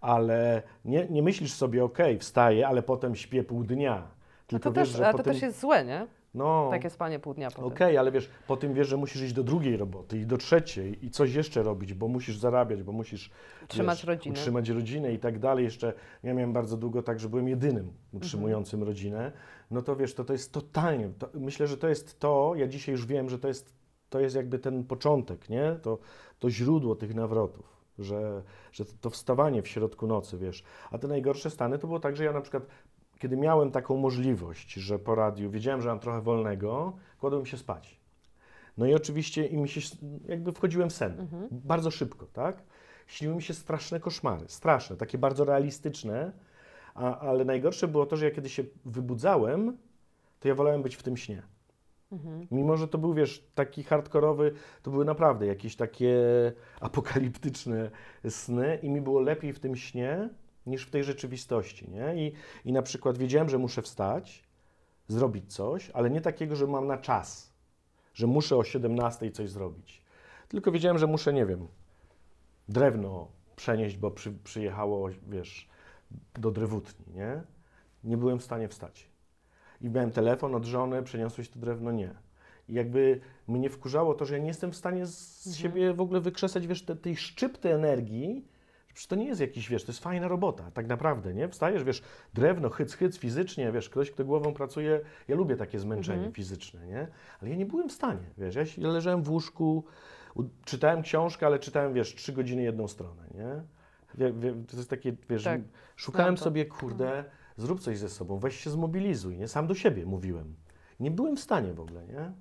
ale nie, nie myślisz sobie, okej, wstaję, ale potem śpię pół dnia. No Tylko to wiesz, też, że ale po to też jest złe, nie? No, Takie spanie pół dnia potem. Okej, ale wiesz, po tym wiesz, że musisz iść do drugiej roboty i do trzeciej i coś jeszcze robić, bo musisz zarabiać, bo musisz Trzymać wiesz, rodzinę. utrzymać rodzinę i tak dalej. Jeszcze ja miałem bardzo długo tak, że byłem jedynym utrzymującym Mhm. rodzinę. No to wiesz, to, to jest totalnie, to, myślę, że to jest to, ja dzisiaj już wiem, że to jest, to jest jakby ten początek, nie? To, to źródło tych nawrotów. Że, że to wstawanie w środku nocy, wiesz. A te najgorsze stany to było tak, że ja na przykład kiedy miałem taką możliwość, że po radiu wiedziałem, że mam trochę wolnego, kładłem się spać. No i oczywiście i mi się, jakby wchodziłem w sen. Mhm. Bardzo szybko, tak? Śniły mi się straszne koszmary, straszne, takie bardzo realistyczne, a, ale najgorsze było to, że ja kiedy się wybudzałem, to ja wolałem być w tym śnie. Mhm. Mimo, że to był, wiesz, taki hardkorowy, to były naprawdę jakieś takie apokaliptyczne sny i mi było lepiej w tym śnie niż w tej rzeczywistości, nie? I, I na przykład wiedziałem, że muszę wstać, zrobić coś, ale nie takiego, że mam na czas, że muszę o 17 coś zrobić. Tylko wiedziałem, że muszę, nie wiem, drewno przenieść, bo przy, przyjechało, wiesz, do drewutni, nie? Nie byłem w stanie wstać. I miałem telefon od żony, przeniosłeś to drewno? Nie. I jakby mnie wkurzało to, że ja nie jestem w stanie z Mhm. siebie w ogóle wykrzesać, wiesz, te, tej szczypty energii, przecież to nie jest jakiś, wiesz, to jest fajna robota, tak naprawdę, nie? Wstajesz, wiesz, drewno, hyc, hyc, fizycznie, wiesz, ktoś, kto głową pracuje, ja lubię takie zmęczenie Mhm. fizyczne, nie? Ale ja nie byłem w stanie, wiesz, ja, leżałem w łóżku, czytałem książkę, ale czytałem, wiesz, trzy godziny jedną stronę, nie? To jest takie, wiesz, Tak, szukałem sobie, kurde, zrób coś ze sobą, weź się zmobilizuj, nie? Sam do siebie mówiłem. Nie byłem w stanie w ogóle, nie?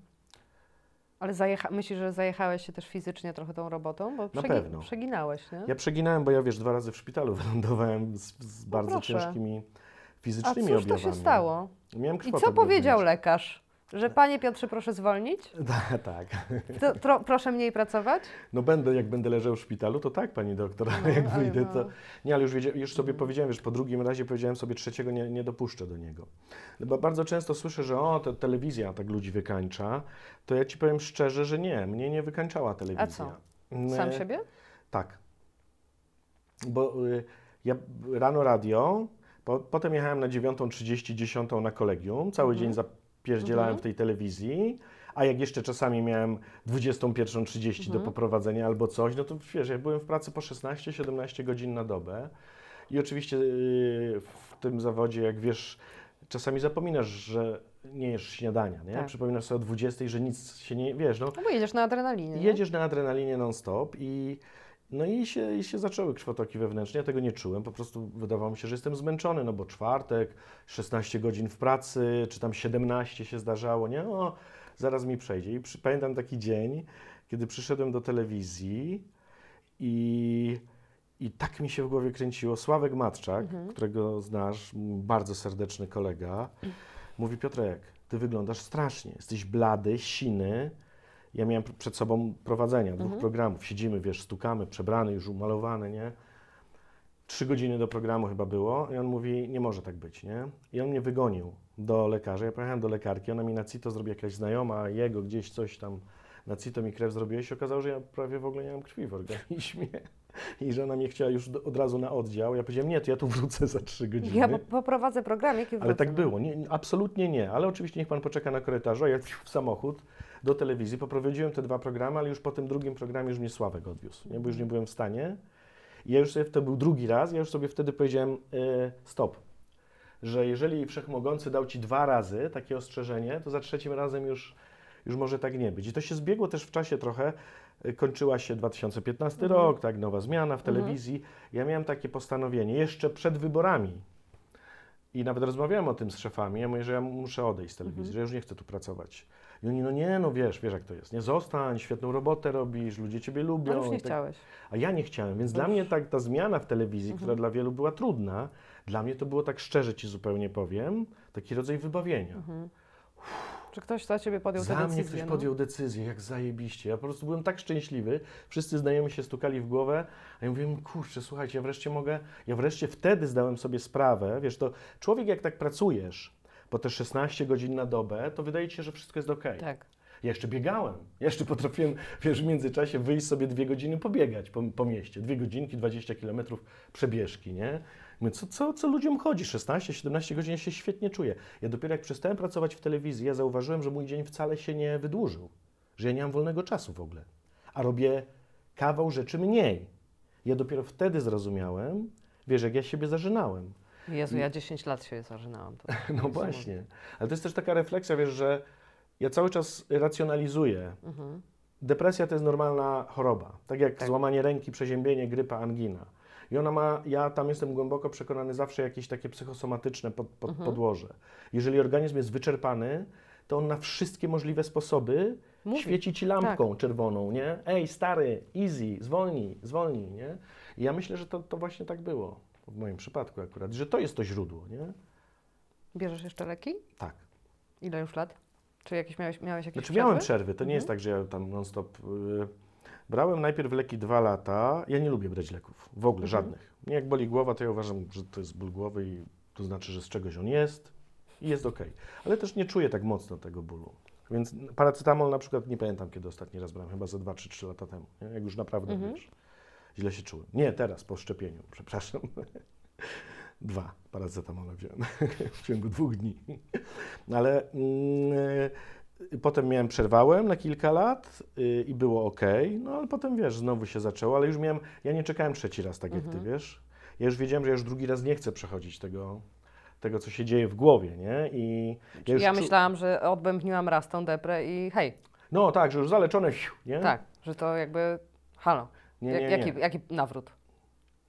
Ale zajecha- myślisz, że zajechałeś się też fizycznie trochę tą robotą? Bo Na przegi- pewno. przeginałeś, nie? Ja przeginałem, bo ja, wiesz, dwa razy w szpitalu wylądowałem z, z bardzo proszę. ciężkimi A fizycznymi cóż to objawami. się stało? Miałem I krwotok co powiedział wewnętrzny. lekarz? Że panie Piotrze, proszę zwolnić? Tak, tak. To, tro, proszę mniej pracować? No będę, jak będę leżał w szpitalu, to tak, pani doktor, ale jak ale wyjdę, no. to... Nie, ale już, już sobie powiedziałem, wiesz, po drugim razie powiedziałem sobie, trzeciego nie, nie dopuszczę do niego. No Bo bardzo często słyszę, że o, to telewizja tak ludzi wykańcza, to ja ci powiem szczerze, że nie, mnie nie wykańczała telewizja. co? Mm, Sam siebie? Tak. Bo y, ja rano radio, po, potem jechałem na 9.30, 10 na kolegium, cały Mhm. dzień zapierdzielałem Mhm. w tej telewizji, a jak jeszcze czasami miałem 21.30 do Mhm. poprowadzenia albo coś, no to wiesz, ja byłem w pracy po 16-17 godzin na dobę i oczywiście y, w tym zawodzie, jak wiesz, czasami zapominasz, że nie jesz śniadania, nie? Tak. Przypominasz sobie o 20, że nic się nie, wiesz, no No bo jedziesz na adrenalinie. nie? Jedziesz na adrenalinie non-stop i no i się, i się zaczęły krwotoki wewnętrzne. Ja tego nie czułem, po prostu wydawało mi się, że jestem zmęczony, no bo czwartek, 16 godzin w pracy, czy tam 17 się zdarzało, nie? O, zaraz mi przejdzie. I przy, pamiętam taki dzień, kiedy przyszedłem do telewizji i, i tak mi się w głowie kręciło. Sławek Matczak, Mhm. którego znasz, bardzo serdeczny kolega, mówi Piotrek, ty wyglądasz strasznie, jesteś blady, siny. Ja miałem pr- przed sobą prowadzenia dwóch Mhm. programów. Siedzimy, wiesz, stukamy, przebrany, już umalowany, nie? Trzy godziny do programu chyba było i on mówi, nie może tak być, nie? I on mnie wygonił do lekarza. Ja pojechałem do lekarki, ona mi na CITO zrobi jakaś znajoma, jego gdzieś coś tam na CITO mi krew zrobiła i się okazało, że ja prawie w ogóle nie mam krwi w organizmie. I że ona mnie chciała już do, od razu na oddział. Ja powiedziałem, nie, to ja tu wrócę za trzy godziny. Ja po- poprowadzę program, jaki Ale tak było, nie- absolutnie nie. Ale oczywiście niech pan poczeka na korytarzu, a ja w samochód do telewizji. Poprowadziłem te dwa programy, ale już po tym drugim programie już mnie Sławek odwiózł, nie? bo już nie byłem w stanie. I ja już sobie, to był drugi raz, ja już sobie wtedy powiedziałem e, stop. Że jeżeli Wszechmogący dał ci dwa razy takie ostrzeżenie, to za trzecim razem już, już może tak nie być. I to się zbiegło też w czasie trochę. E, Kończyła się 2015 Mhm. rok, tak, nowa zmiana w Mhm. telewizji. Ja miałem takie postanowienie jeszcze przed wyborami. I nawet rozmawiałem o tym z szefami. Ja mówię, że ja muszę odejść z telewizji, Mhm. że już nie chcę tu pracować. I oni, no nie, no wiesz, wiesz jak to jest. Nie zostań, świetną robotę robisz, ludzie ciebie lubią. Ale już nie tak- chciałeś. a ja nie chciałem, więc To dla mnie tak ta zmiana w telewizji, Mhm. która dla wielu była trudna, dla mnie to było tak szczerze ci zupełnie powiem, taki rodzaj wybawienia. Mhm. Czy ktoś za ciebie podjął Za tę decyzję? mnie ktoś no? podjął decyzję, jak zajebiście. Ja po prostu byłem tak szczęśliwy. Wszyscy znajomi się stukali w głowę, a ja mówiłem, kurczę, słuchajcie, ja wreszcie mogę, ja wreszcie wtedy zdałem sobie sprawę, wiesz, to człowiek jak tak pracujesz po te 16 godzin na dobę, to wydaje ci się, że wszystko jest okej. Tak. Ja jeszcze biegałem. Ja jeszcze potrafiłem, wiesz, w międzyczasie wyjść sobie dwie godziny pobiegać po, po mieście. Dwie godzinki, 20 kilometrów przebieżki, nie? Mówię, co, co, co ludziom chodzi? 16-17 godzin ja się świetnie czuję. Ja dopiero jak przestałem pracować w telewizji, ja zauważyłem, że mój dzień wcale się nie wydłużył. Że ja nie mam wolnego czasu w ogóle. A robię kawał rzeczy mniej. Ja dopiero wtedy zrozumiałem, wiesz, jak ja siebie zażynałem. Jezu, ja 10 lat się zażynałam. To No właśnie. Ale to jest też taka refleksja, wiesz, że ja cały czas racjonalizuję. Mhm. Depresja to jest normalna choroba. Tak jak Tak. złamanie ręki, przeziębienie, grypa, angina. I ona ma, ja tam jestem głęboko przekonany, zawsze jakieś takie psychosomatyczne pod, pod, Mhm. podłoże. Jeżeli organizm jest wyczerpany, to on na wszystkie możliwe sposoby Mówi. świeci ci lampką czerwoną, nie? Ej, stary, easy, zwolnij, zwolnij, nie? I ja myślę, że to, to właśnie tak było. W moim przypadku akurat, że to jest to źródło, nie? Bierzesz jeszcze leki? Tak. Ile już lat? Czy jakieś miałeś, miałeś jakieś Znaczy miałem przerwy? przerwy, to nie Mhm. jest tak, że ja tam non-stop... y, brałem najpierw leki dwa lata, ja nie lubię brać leków, w ogóle Mhm. żadnych. Mnie jak boli głowa, to ja uważam, że to jest ból głowy i to znaczy, że z czegoś on jest i jest ok. Ale też nie czuję tak mocno tego bólu. Więc paracetamol na przykład nie pamiętam, kiedy ostatni raz brałem, chyba za 2 czy 3 lata temu, nie? jak już naprawdę, Mhm. wiesz, źle się czułem. Nie, teraz, po szczepieniu, przepraszam. Dwa paracetamola wziąłem w ciągu dwóch dni. Ale mm, y, potem miałem, przerwałem na kilka lat y, i było ok, no ale potem wiesz, znowu się zaczęło, ale już miałem, ja nie czekałem trzeci raz tak jak ty, Mhm. wiesz. Ja już wiedziałem, że już drugi raz nie chcę przechodzić tego, tego co się dzieje w głowie, nie? I ja już Ja myślałam, że odbębniłam raz tą deprę i hej, No tak, że już zaleczone, nie? tak, że to jakby, halo, Nie, nie, jaki, nie. jaki nawrót?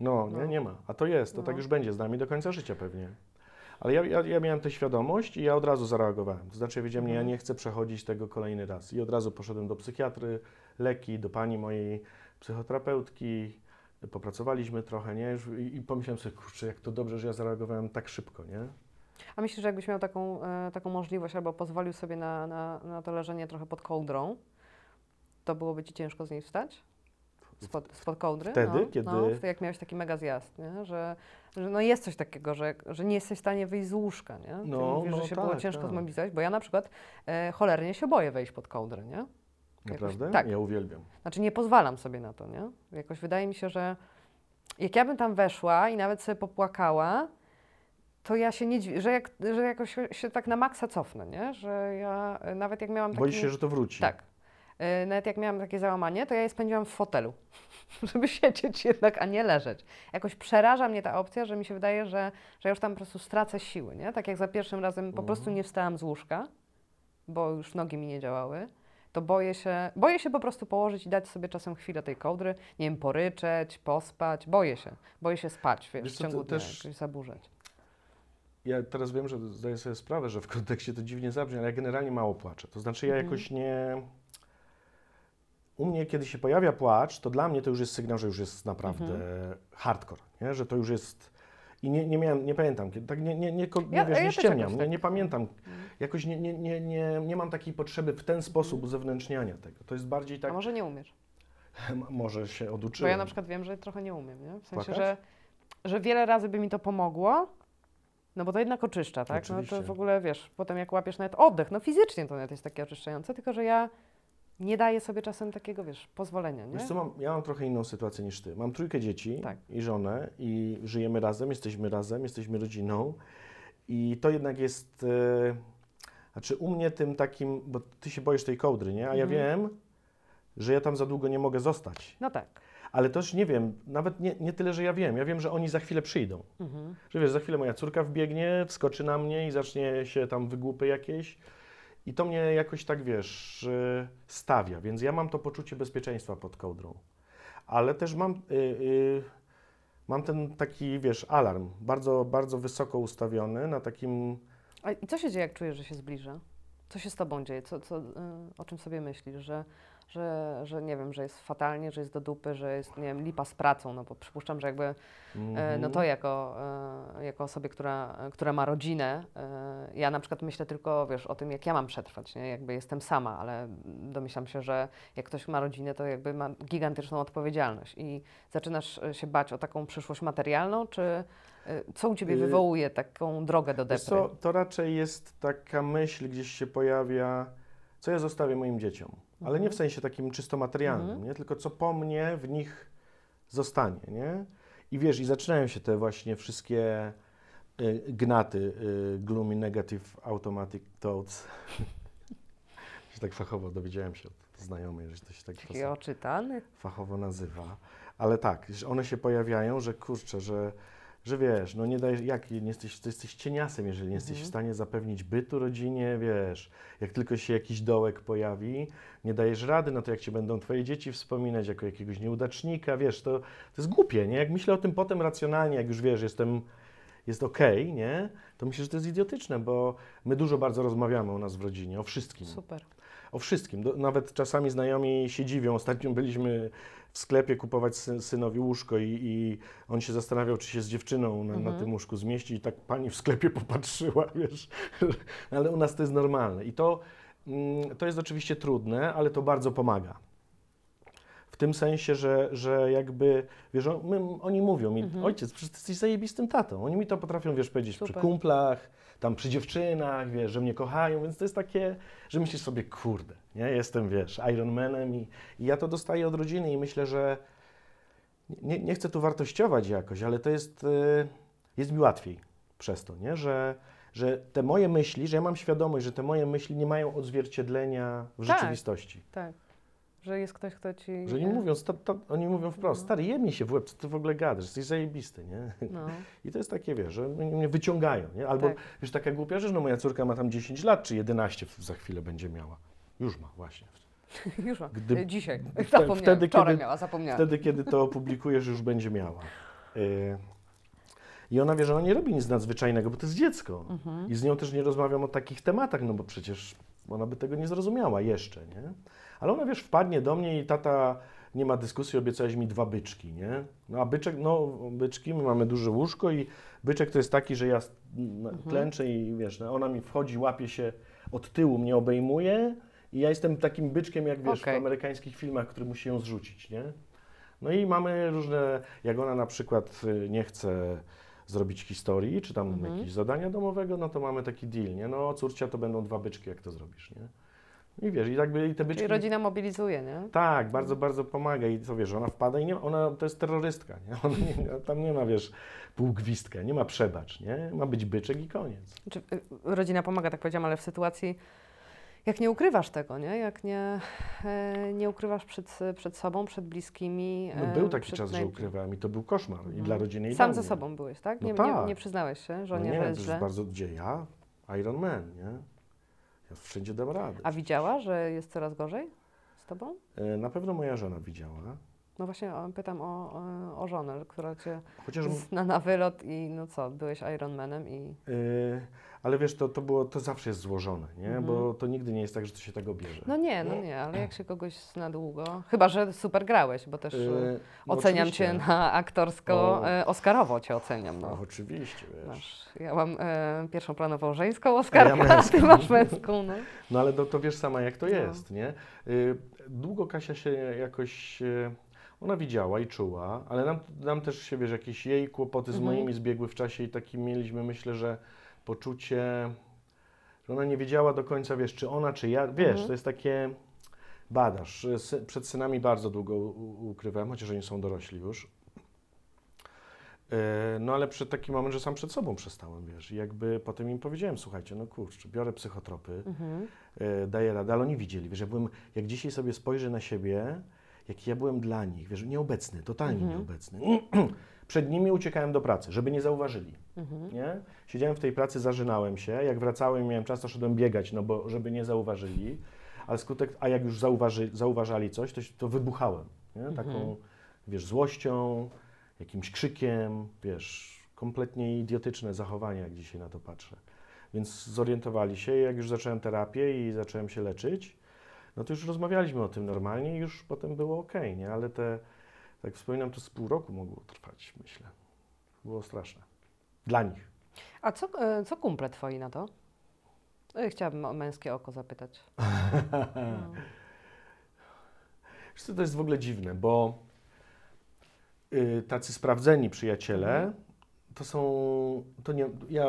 No, No. nie, nie ma. A to jest, to tak No. już będzie z nami do końca życia pewnie. Ale ja, ja, ja miałem tę świadomość i ja od razu zareagowałem. To znaczy wiedziałem, nie, ja Mhm. nie chcę przechodzić tego kolejny raz. I od razu poszedłem do psychiatry, leki, do pani mojej psychoterapeutki, popracowaliśmy trochę, nie? Już, i, I pomyślałem sobie, kurczę, jak to dobrze, że ja zareagowałem tak szybko, nie? A myślisz, że jakbyś miał taką, e, taką możliwość albo pozwolił sobie na, na, na to leżenie trochę pod kołdrą, to byłoby ci ciężko z niej wstać? Spod, spod kołdry? Wtedy, no, kiedy- No, wtedy jak miałeś taki mega zjazd, nie? Że, że no jest coś takiego, że, że nie jesteś w stanie wyjść z łóżka, nie? Ty No, mówisz, no że się było tak, ciężko tak. zmobilizować, bo ja na przykład e, cholernie się boję wejść pod kołdrę, nie? Jakoś- Naprawdę? tak. Ja uwielbiam. Znaczy nie pozwalam sobie na to, nie? Jakoś wydaje mi się, że jak ja bym tam weszła i nawet sobie popłakała, to ja się nie dziwię, że, jak, że jakoś się- tak na maksa cofnę, nie? Że ja nawet jak miałam taki... Boisz się, że to wróci? Tak. E, Nawet jak miałam takie załamanie, to ja je spędziłam w fotelu, żeby siedzieć jednak, a nie leżeć. Jakoś przeraża mnie ta opcja, że mi się wydaje, że, że już tam po prostu stracę siły, nie? Tak jak za pierwszym razem po prostu nie wstałam z łóżka, bo już nogi mi nie działały, to boję się, boję się po prostu położyć i dać sobie czasem chwilę tej kołdry, nie wiem, poryczeć, pospać, boję się. Boję się spać, wiesz, Wiesz w ciągu dnia, też- zaburzać. Ja teraz wiem, że zdaję sobie sprawę, że w kontekście to dziwnie zabrzmi, ale ja generalnie mało płaczę. To znaczy ja Mhm. jakoś nie... u mnie, kiedy się pojawia płacz, to dla mnie to już jest sygnał, że już jest naprawdę hardcore, nie? że to już jest. I nie, nie miałem, nie pamiętam, kiedy, tak nie, nie, nie, nie, Ja- wiesz, ja nie ściemniam, jakoś nie, tak. nie pamiętam. Jakoś nie, nie, nie, nie, nie mam takiej potrzeby w ten sposób uzewnętrzniania tego. To jest bardziej A tak, może nie umiesz? może się Bo oduczyłem. ja na przykład wiem, że trochę nie umiem, nie? W sensie, Płakać? że, że wiele razy by mi to pomogło, no bo to jednak oczyszcza, tak? No Oczywiście. to w ogóle, wiesz, potem jak łapiesz nawet oddech, no fizycznie to nawet jest takie oczyszczające, tylko że ja nie daję sobie czasem takiego, wiesz, pozwolenia, nie? Wiesz co, mam, ja mam trochę inną sytuację niż ty. Mam trójkę dzieci Tak. i żonę i żyjemy razem, jesteśmy razem, jesteśmy rodziną i to jednak jest, e, znaczy u mnie tym takim, bo ty się boisz tej kołdry, nie? A ja Mhm. wiem, że ja tam za długo nie mogę zostać. No tak. Ale też nie wiem, nawet nie, nie tyle, że ja wiem, ja wiem, że oni za chwilę przyjdą. Mhm. Że wiesz, za chwilę moja córka wbiegnie, wskoczy na mnie i zacznie się tam wygłupy jakieś. I to mnie jakoś tak, wiesz, y, stawia. Więc ja mam to poczucie bezpieczeństwa pod kołdrą. Ale też mam, y, y, mam ten taki, wiesz, alarm bardzo, bardzo wysoko ustawiony na takim... A i co się dzieje, jak czujesz, że się zbliża? Co się z tobą dzieje? Co, co, y, o czym sobie myślisz? Że, że, że nie wiem, że jest fatalnie, że jest do dupy, że jest, nie wiem, lipa z pracą, no bo przypuszczam, że jakby E, Mhm. No to jako, e, jako osobie, która, która ma rodzinę, e, ja na przykład myślę tylko, wiesz, o tym, jak ja mam przetrwać, nie? Jakby jestem sama, ale domyślam się, że jak ktoś ma rodzinę, to jakby ma gigantyczną odpowiedzialność i zaczynasz się bać o taką przyszłość materialną, czy co u Ciebie Y, wywołuje taką drogę do depry? co, to raczej jest taka myśl, gdzieś się pojawia, co ja zostawię moim dzieciom. Ale nie w sensie takim czysto materialnym, Mhm. nie? tylko co po mnie w nich zostanie. Nie? I wiesz, i zaczynają się te właśnie wszystkie y, gnaty, y, gloomy negative automatic thoughts. się tak fachowo dowiedziałem się od znajomej, że to się tak oczytany? fachowo nazywa. Ale tak, że one się pojawiają, że kurczę, że, że wiesz, no nie dajesz, jak nie jesteś, to jesteś cieniasem, jeżeli nie jesteś w Mhm. stanie zapewnić bytu rodzinie, wiesz, jak tylko się jakiś dołek pojawi, nie dajesz rady, no to jak cię będą twoje dzieci wspominać jako jakiegoś nieudacznika, wiesz, to, to jest głupie, nie? Jak myślę o tym potem racjonalnie, jak już wiesz, jestem, jest okej, nie? To myślę, że to jest idiotyczne, bo my dużo bardzo rozmawiamy u nas w rodzinie, o wszystkim. Super. O wszystkim. Do, nawet czasami znajomi się dziwią. Ostatnio byliśmy w sklepie kupować sy, synowi łóżko i, i on się zastanawiał, czy się z dziewczyną na, na Mhm. tym łóżku zmieści i tak pani w sklepie popatrzyła, wiesz. ale u nas to jest normalne. I to, mm, to jest oczywiście trudne, ale to bardzo pomaga. W tym sensie, że, że jakby, wiesz, my, oni mówią mi, Mhm. ojciec, przecież ty jesteś zajebistym tatą. Oni mi to potrafią, wiesz, powiedzieć przy Super. kumplach, tam przy dziewczynach, wiesz, że mnie kochają, więc to jest takie, że myślisz sobie, kurde, nie, jestem, wiesz, Ironmanem i, i ja to dostaję od rodziny i myślę, że nie, nie chcę tu wartościować jakoś, ale to jest, y, jest mi łatwiej przez to, nie, że, że te moje myśli, że ja mam świadomość, że te moje myśli nie mają odzwierciedlenia w Tak. rzeczywistości. Tak. Że jest ktoś, kto Ci... Że nie e, mówią, sta, ta, oni mówią wprost, No. stary, jebnij się w łeb, co ty w ogóle gadasz, jesteś zajebisty, nie? No. I to jest takie, wiesz, że mnie wyciągają, nie? Albo, Tak. wiesz, taka głupia rzecz, no moja córka ma tam 10 lat, czy 11 w- za chwilę będzie miała. Już ma, właśnie. Już ma. Gdy- E, Dzisiaj. Zapomniałam. wtedy, Wczoraj kiedy- miała, zapomniałam. Wtedy, kiedy to opublikujesz, już będzie miała. Y, I ona wie, że ona nie robi nic nadzwyczajnego, bo to jest dziecko. Mhm. I z nią też nie rozmawiam o takich tematach, no bo przecież ona by tego nie zrozumiała jeszcze, nie? Ale ona, wiesz, wpadnie do mnie i tata, nie ma dyskusji, obiecałeś mi dwa byczki, nie? No a byczek, no byczki, my mamy duże łóżko i byczek to jest taki, że ja Mhm. klęczę i wiesz, no, ona mi wchodzi, łapie się od tyłu, mnie obejmuje i ja jestem takim byczkiem, jak wiesz, Okej. w amerykańskich filmach, który musi ją zrzucić, nie? No i mamy różne, jak ona na przykład y, nie chce zrobić historii, czy tam Mhm. jakiegoś zadania domowego, no to mamy taki deal, nie? No córcia, to będą dwa byczki, jak to zrobisz, nie? I wiesz, i jakby i te byczki... Czyli rodzina mobilizuje, nie? Tak, bardzo, bardzo pomaga i co wiesz, ona wpada i nie, ona to jest terrorystka, nie? Ona nie, tam nie ma, wiesz, półgwistka, nie ma przebacz, nie? Ma być byczek i koniec. Y, rodzina pomaga, tak powiedziałam, ale w sytuacji, jak nie ukrywasz tego, nie? Jak nie, e, nie ukrywasz przed, przed sobą, przed bliskimi. No e, był taki czas, że ukrywałem i to był koszmar i Mhm. dla rodziny i Sam ze sobą byłeś, tak? No Nie, tak. nie, nie przyznałeś się No żonie, nie, że to jest jest źle. bardzo, gdzie ja? Iron Man, nie? Ja wszędzie dam radę. A widziała, że jest coraz gorzej z tobą? E, Na pewno moja żona widziała. No właśnie pytam o, o, żonę, która cię Chociaż zna na wylot i no co, byłeś Ironmanem i... Yy, ale wiesz, to, to, było, to zawsze jest złożone, nie? Mhm. Bo to nigdy nie jest tak, że to się tego bierze. No nie, no nie, ale jak się kogoś zna długo, chyba, że super grałeś, bo też Yy, no oceniam oczywiście. cię na aktorsko, O. e, Oscarowo cię oceniam, No, no. oczywiście, wiesz. Masz, ja mam e, pierwszą planową żeńską Oscarkę, a ty masz męską, no. No ale to, to wiesz sama, jak to No. jest, nie? Yy, długo Kasia się jakoś... Yy, ona widziała i czuła, ale nam, nam też się, wiesz, jakieś jej kłopoty z Mhm. moimi zbiegły w czasie i taki mieliśmy, myślę, że poczucie, że ona nie wiedziała do końca, wiesz, czy ona, czy ja, wiesz, Mhm. to jest takie badasz. Przed synami bardzo długo ukrywałem, chociaż oni są dorośli już. Yy, No ale przed taki moment, że sam przed sobą przestałem, wiesz, i jakby potem im powiedziałem, słuchajcie, no kurczę, biorę psychotropy, Mhm. e, daję radę, ale oni widzieli, wiesz, ja byłem, jak dzisiaj sobie spojrzę na siebie, jaki ja byłem dla nich, wiesz, nieobecny, totalnie Mhm. nieobecny. Przed nimi uciekałem do pracy, żeby nie zauważyli, Mhm. nie? Siedziałem w tej pracy, zażynałem się, jak wracałem miałem czas, to szedłem biegać, no bo żeby nie zauważyli, ale skutek, a jak już zauważy, zauważali coś, to, to wybuchałem, nie? Taką, Mhm. wiesz, złością, jakimś krzykiem, wiesz, kompletnie idiotyczne zachowanie, jak dzisiaj na to patrzę. Więc zorientowali się, i jak już zacząłem terapię i zacząłem się leczyć, no to już rozmawialiśmy o tym normalnie i już potem było ok, nie? Ale te, tak wspominam, to z pół roku mogło trwać, myślę. Było straszne. Dla nich. A co, e, co kumple twoi na to? E, Chciałabym o męskie oko zapytać. No. Wiesz to jest w ogóle dziwne, bo y, tacy sprawdzeni przyjaciele, Mhm. to są, to nie, ja,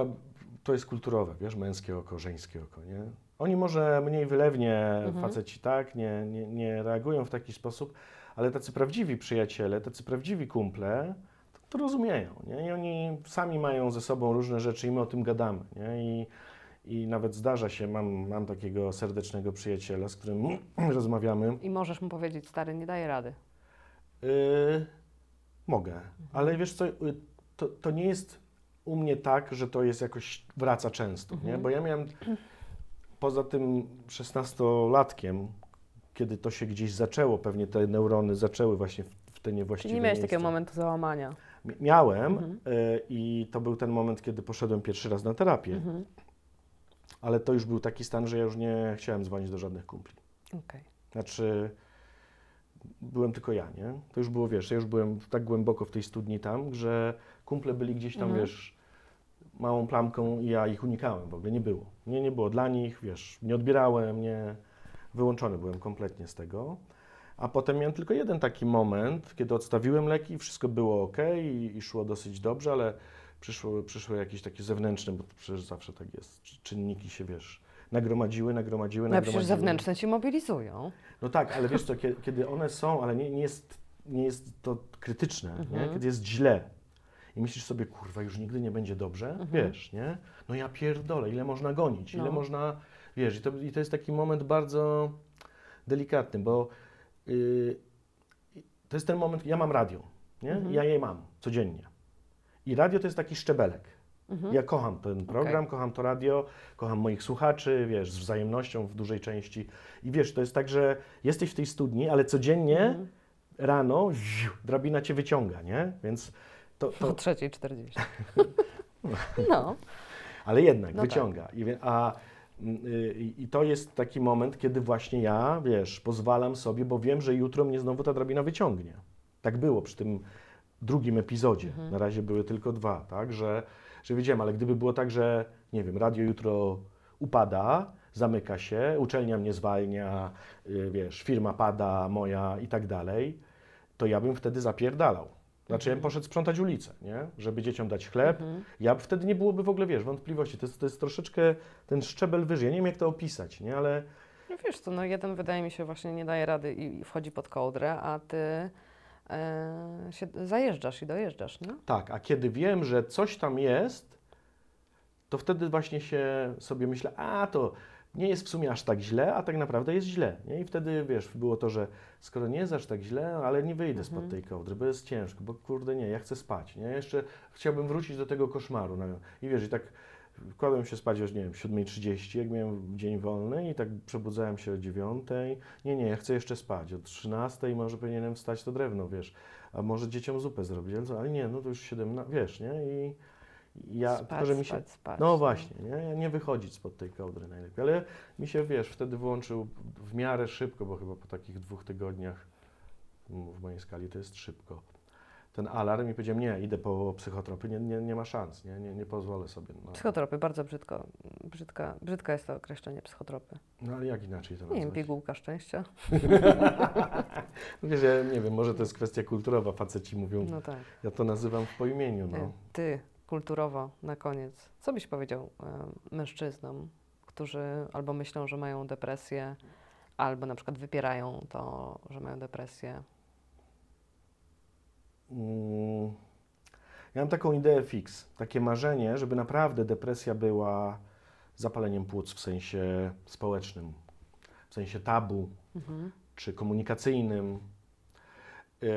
to jest kulturowe, wiesz, męskie oko, żeńskie oko, nie? Oni może mniej wylewnie, Mhm. faceci tak, nie, nie, nie reagują w taki sposób, ale tacy prawdziwi przyjaciele, tacy prawdziwi kumple, to, to rozumieją, nie? I oni sami mają ze sobą różne rzeczy i my o tym gadamy, nie? I, i nawet zdarza się, mam, mam takiego serdecznego przyjaciela, z którym rozmawiamy, I możesz mu powiedzieć, stary, nie daje rady. Yy, mogę, ale wiesz co, y, to, to nie jest u mnie tak, że to jest jakoś wraca często, nie? Mhm. Bo ja miałem poza tym 16-latkiem, kiedy to się gdzieś zaczęło, pewnie te neurony zaczęły właśnie w, w te niewłaściwe Czyli nie miałeś takiego momentu załamania. Mi- Miałem Mhm. y, i to był ten moment, kiedy poszedłem pierwszy raz na terapię, Mhm. ale to już był taki stan, że ja już nie chciałem dzwonić do żadnych kumpli. Okej. Znaczy, byłem tylko ja, nie? To już było, wiesz, ja już byłem tak głęboko w tej studni tam, że kumple byli gdzieś tam, Mhm. wiesz, małą plamką i ja ich unikałem w ogóle, nie było. Nie, nie było dla nich, wiesz, nie odbierałem, nie, wyłączony byłem kompletnie z tego. A potem miałem tylko jeden taki moment, kiedy odstawiłem leki, wszystko było ok i, i szło dosyć dobrze, ale przyszło, przyszły jakieś takie zewnętrzne, bo przecież zawsze tak jest, czy- czynniki się, wiesz, nagromadziły, nagromadziły, No nagromadziły. zewnętrzne ci mobilizują. No tak, ale wiesz co, kiedy, one są, ale nie, nie, jest, nie jest to krytyczne, nie? Mhm. kiedy jest źle i myślisz sobie, kurwa, już nigdy nie będzie dobrze, Mhm. wiesz, nie? No ja pierdolę, ile można gonić, ile No. można, wiesz, i to, i to jest taki moment bardzo delikatny, bo yy, to jest ten moment, ja mam radio, nie? Mhm. Ja je mam codziennie. I radio to jest taki szczebelek. Mhm. Ja kocham ten program, kocham to radio, kocham moich słuchaczy, wiesz, z wzajemnością w dużej części. I wiesz, to jest tak, że jesteś w tej studni, ale codziennie Mhm. rano ziu, drabina cię wyciąga, nie? Więc to, O to 3.40. No. ale jednak No tak. wyciąga. I, wie- a, I to jest taki moment, kiedy właśnie ja, wiesz, pozwalam sobie, bo wiem, że jutro mnie znowu ta drabina wyciągnie. Tak było przy tym drugim epizodzie. Mhm. Na razie były tylko dwa, tak? Że, że wiedziałem, ale gdyby było tak, że nie wiem, radio jutro upada, zamyka się, uczelnia mnie zwalnia, y, wiesz, firma pada moja i tak dalej, to ja bym wtedy zapierdalał. Znaczy, ja bym poszedł sprzątać ulicę, nie? Żeby dzieciom dać chleb. Mhm. Ja wtedy nie byłoby w ogóle, wiesz, wątpliwości. To jest, to jest troszeczkę ten szczebel wyżej. Ja nie wiem, jak to opisać, nie? Ale No wiesz co, no jeden wydaje mi się właśnie nie daje rady i wchodzi pod kołdrę, a ty e, się zajeżdżasz i dojeżdżasz, nie? tak, a kiedy wiem, że coś tam jest, to wtedy właśnie się sobie myślę, a to nie jest w sumie aż tak źle, a tak naprawdę jest źle. Nie? I wtedy, wiesz, było to, że skoro nie jest aż tak źle, ale nie wyjdę spod Mhm. tej kołdry, bo jest ciężko, bo kurde nie, ja chcę spać, nie? Jeszcze chciałbym wrócić do tego koszmaru. No. I wiesz, i tak Kładłem się spać już, nie wiem, 7.30, jak miałem dzień wolny i tak przebudzałem się o 9.00. Nie, nie, ja chcę jeszcze spać. O 13.00 może powinienem wstać to drewno, wiesz. A może dzieciom zupę zrobić, ale, nie, no to już 17, wiesz, nie? I ja, spać, tylko, że mi się, spać, spać. no właśnie, nie? nie wychodzić spod tej kołdry najlepiej. Ale mi się, wiesz, wtedy włączył w miarę szybko, bo chyba po takich dwóch tygodniach m, w mojej skali to jest szybko. Ten alarm i powiedziałem, nie, idę po psychotropy, nie, nie, nie ma szans, nie, nie, nie pozwolę sobie. Na... Psychotropy, bardzo brzydko, brzydka, brzydka jest to określenie psychotropy. No ale jak inaczej to Nie wiem, nazwać? pigułka szczęścia. Wiesz, ja nie wiem, może to jest kwestia kulturowa, faceci mówią, No tak. ja to nazywam w po imieniu, E, no. Ty, kulturowo, na koniec, co byś powiedział e, mężczyznom, którzy albo myślą, że mają depresję, albo na przykład wypierają to, że mają depresję? Mm, Ja mam taką ideę fix, takie marzenie, żeby naprawdę depresja była zapaleniem płuc w sensie społecznym, w sensie tabu Mhm. czy komunikacyjnym. E,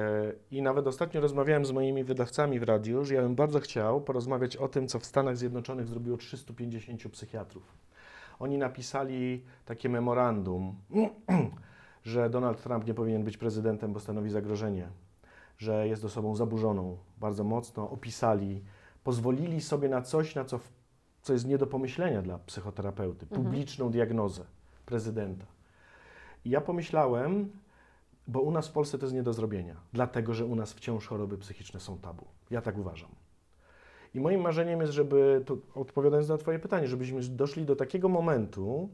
I nawet ostatnio rozmawiałem z moimi wydawcami w radiu, że ja bym bardzo chciał porozmawiać o tym, co w Stanach Zjednoczonych zrobiło 350 psychiatrów. Oni napisali takie memorandum, że Donald Trump nie powinien być prezydentem, bo stanowi zagrożenie, że jest osobą zaburzoną, bardzo mocno opisali, pozwolili sobie na coś, na co, co jest nie do pomyślenia dla psychoterapeuty, Mhm. publiczną diagnozę prezydenta. I ja pomyślałem, bo u nas w Polsce to jest nie do zrobienia, dlatego że u nas wciąż choroby psychiczne są tabu. Ja tak uważam. I moim marzeniem jest, żeby, tu odpowiadając na Twoje pytanie, żebyśmy doszli do takiego momentu,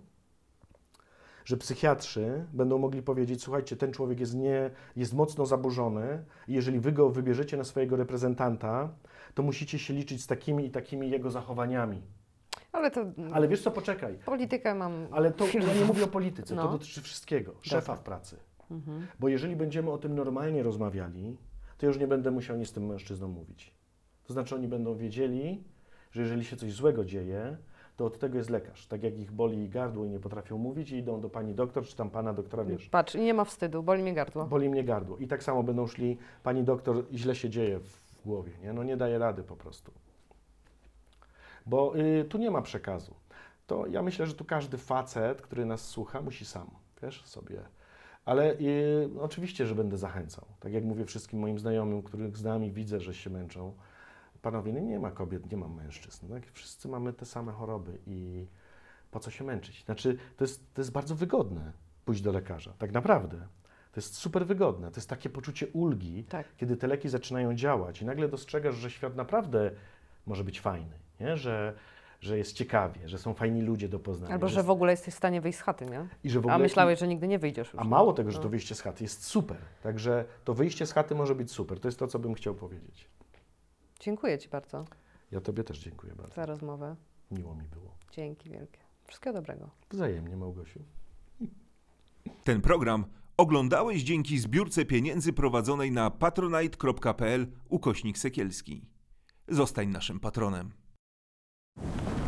że psychiatrzy będą mogli powiedzieć: Słuchajcie, ten człowiek jest, nie, jest mocno zaburzony, i jeżeli wy go wybierzecie na swojego reprezentanta, to musicie się liczyć z takimi i takimi jego zachowaniami. Ale to Ale wiesz co, poczekaj. politykę mam. Ale to ja nie mówię o polityce, to No. dotyczy wszystkiego, szefa Dobra. w pracy. Mhm. Bo jeżeli będziemy o tym normalnie rozmawiali, to już nie będę musiał nic z tym mężczyznom mówić. To znaczy oni będą wiedzieli, że jeżeli się coś złego dzieje, to od tego jest lekarz. Tak jak ich boli gardło i nie potrafią mówić i idą do pani doktor, czy tam pana doktora, wiesz, Patrz, nie ma wstydu, boli mnie gardło. boli mnie gardło. I tak samo będą szli, pani doktor, źle się dzieje w głowie, nie? No nie daje rady po prostu. Bo y, tu nie ma przekazu. To ja myślę, że tu każdy facet, który nas słucha, musi sam, wiesz, sobie. Ale y, oczywiście, że będę zachęcał. Tak jak mówię wszystkim moim znajomym, których znam i widzę, że się męczą. Panowie, no nie ma kobiet, nie ma mężczyzn. Tak? Wszyscy mamy te same choroby i po co się męczyć? Znaczy, to jest, to jest bardzo wygodne pójść do lekarza, tak naprawdę. To jest super wygodne. To jest takie poczucie ulgi, Tak. kiedy te leki zaczynają działać i nagle dostrzegasz, że świat naprawdę może być fajny, nie? Że, że jest ciekawie, że są fajni ludzie do poznania. Albo, że w ogóle jesteś w stanie wyjść z chaty, nie? i że w ogóle, A myślałeś, że nigdy nie wyjdziesz już. A mało tego, że No. to wyjście z chaty jest super. Także to wyjście z chaty może być super. To jest to, co bym chciał powiedzieć. Dziękuję Ci bardzo Ja Tobie też dziękuję bardzo. za rozmowę. Miło mi było. Dzięki wielkie. Wszystkiego dobrego. Wzajemnie, Małgosiu. Ten program oglądałeś dzięki zbiórce pieniędzy prowadzonej na patronite.pl ukośnik sekielski. Zostań naszym patronem. you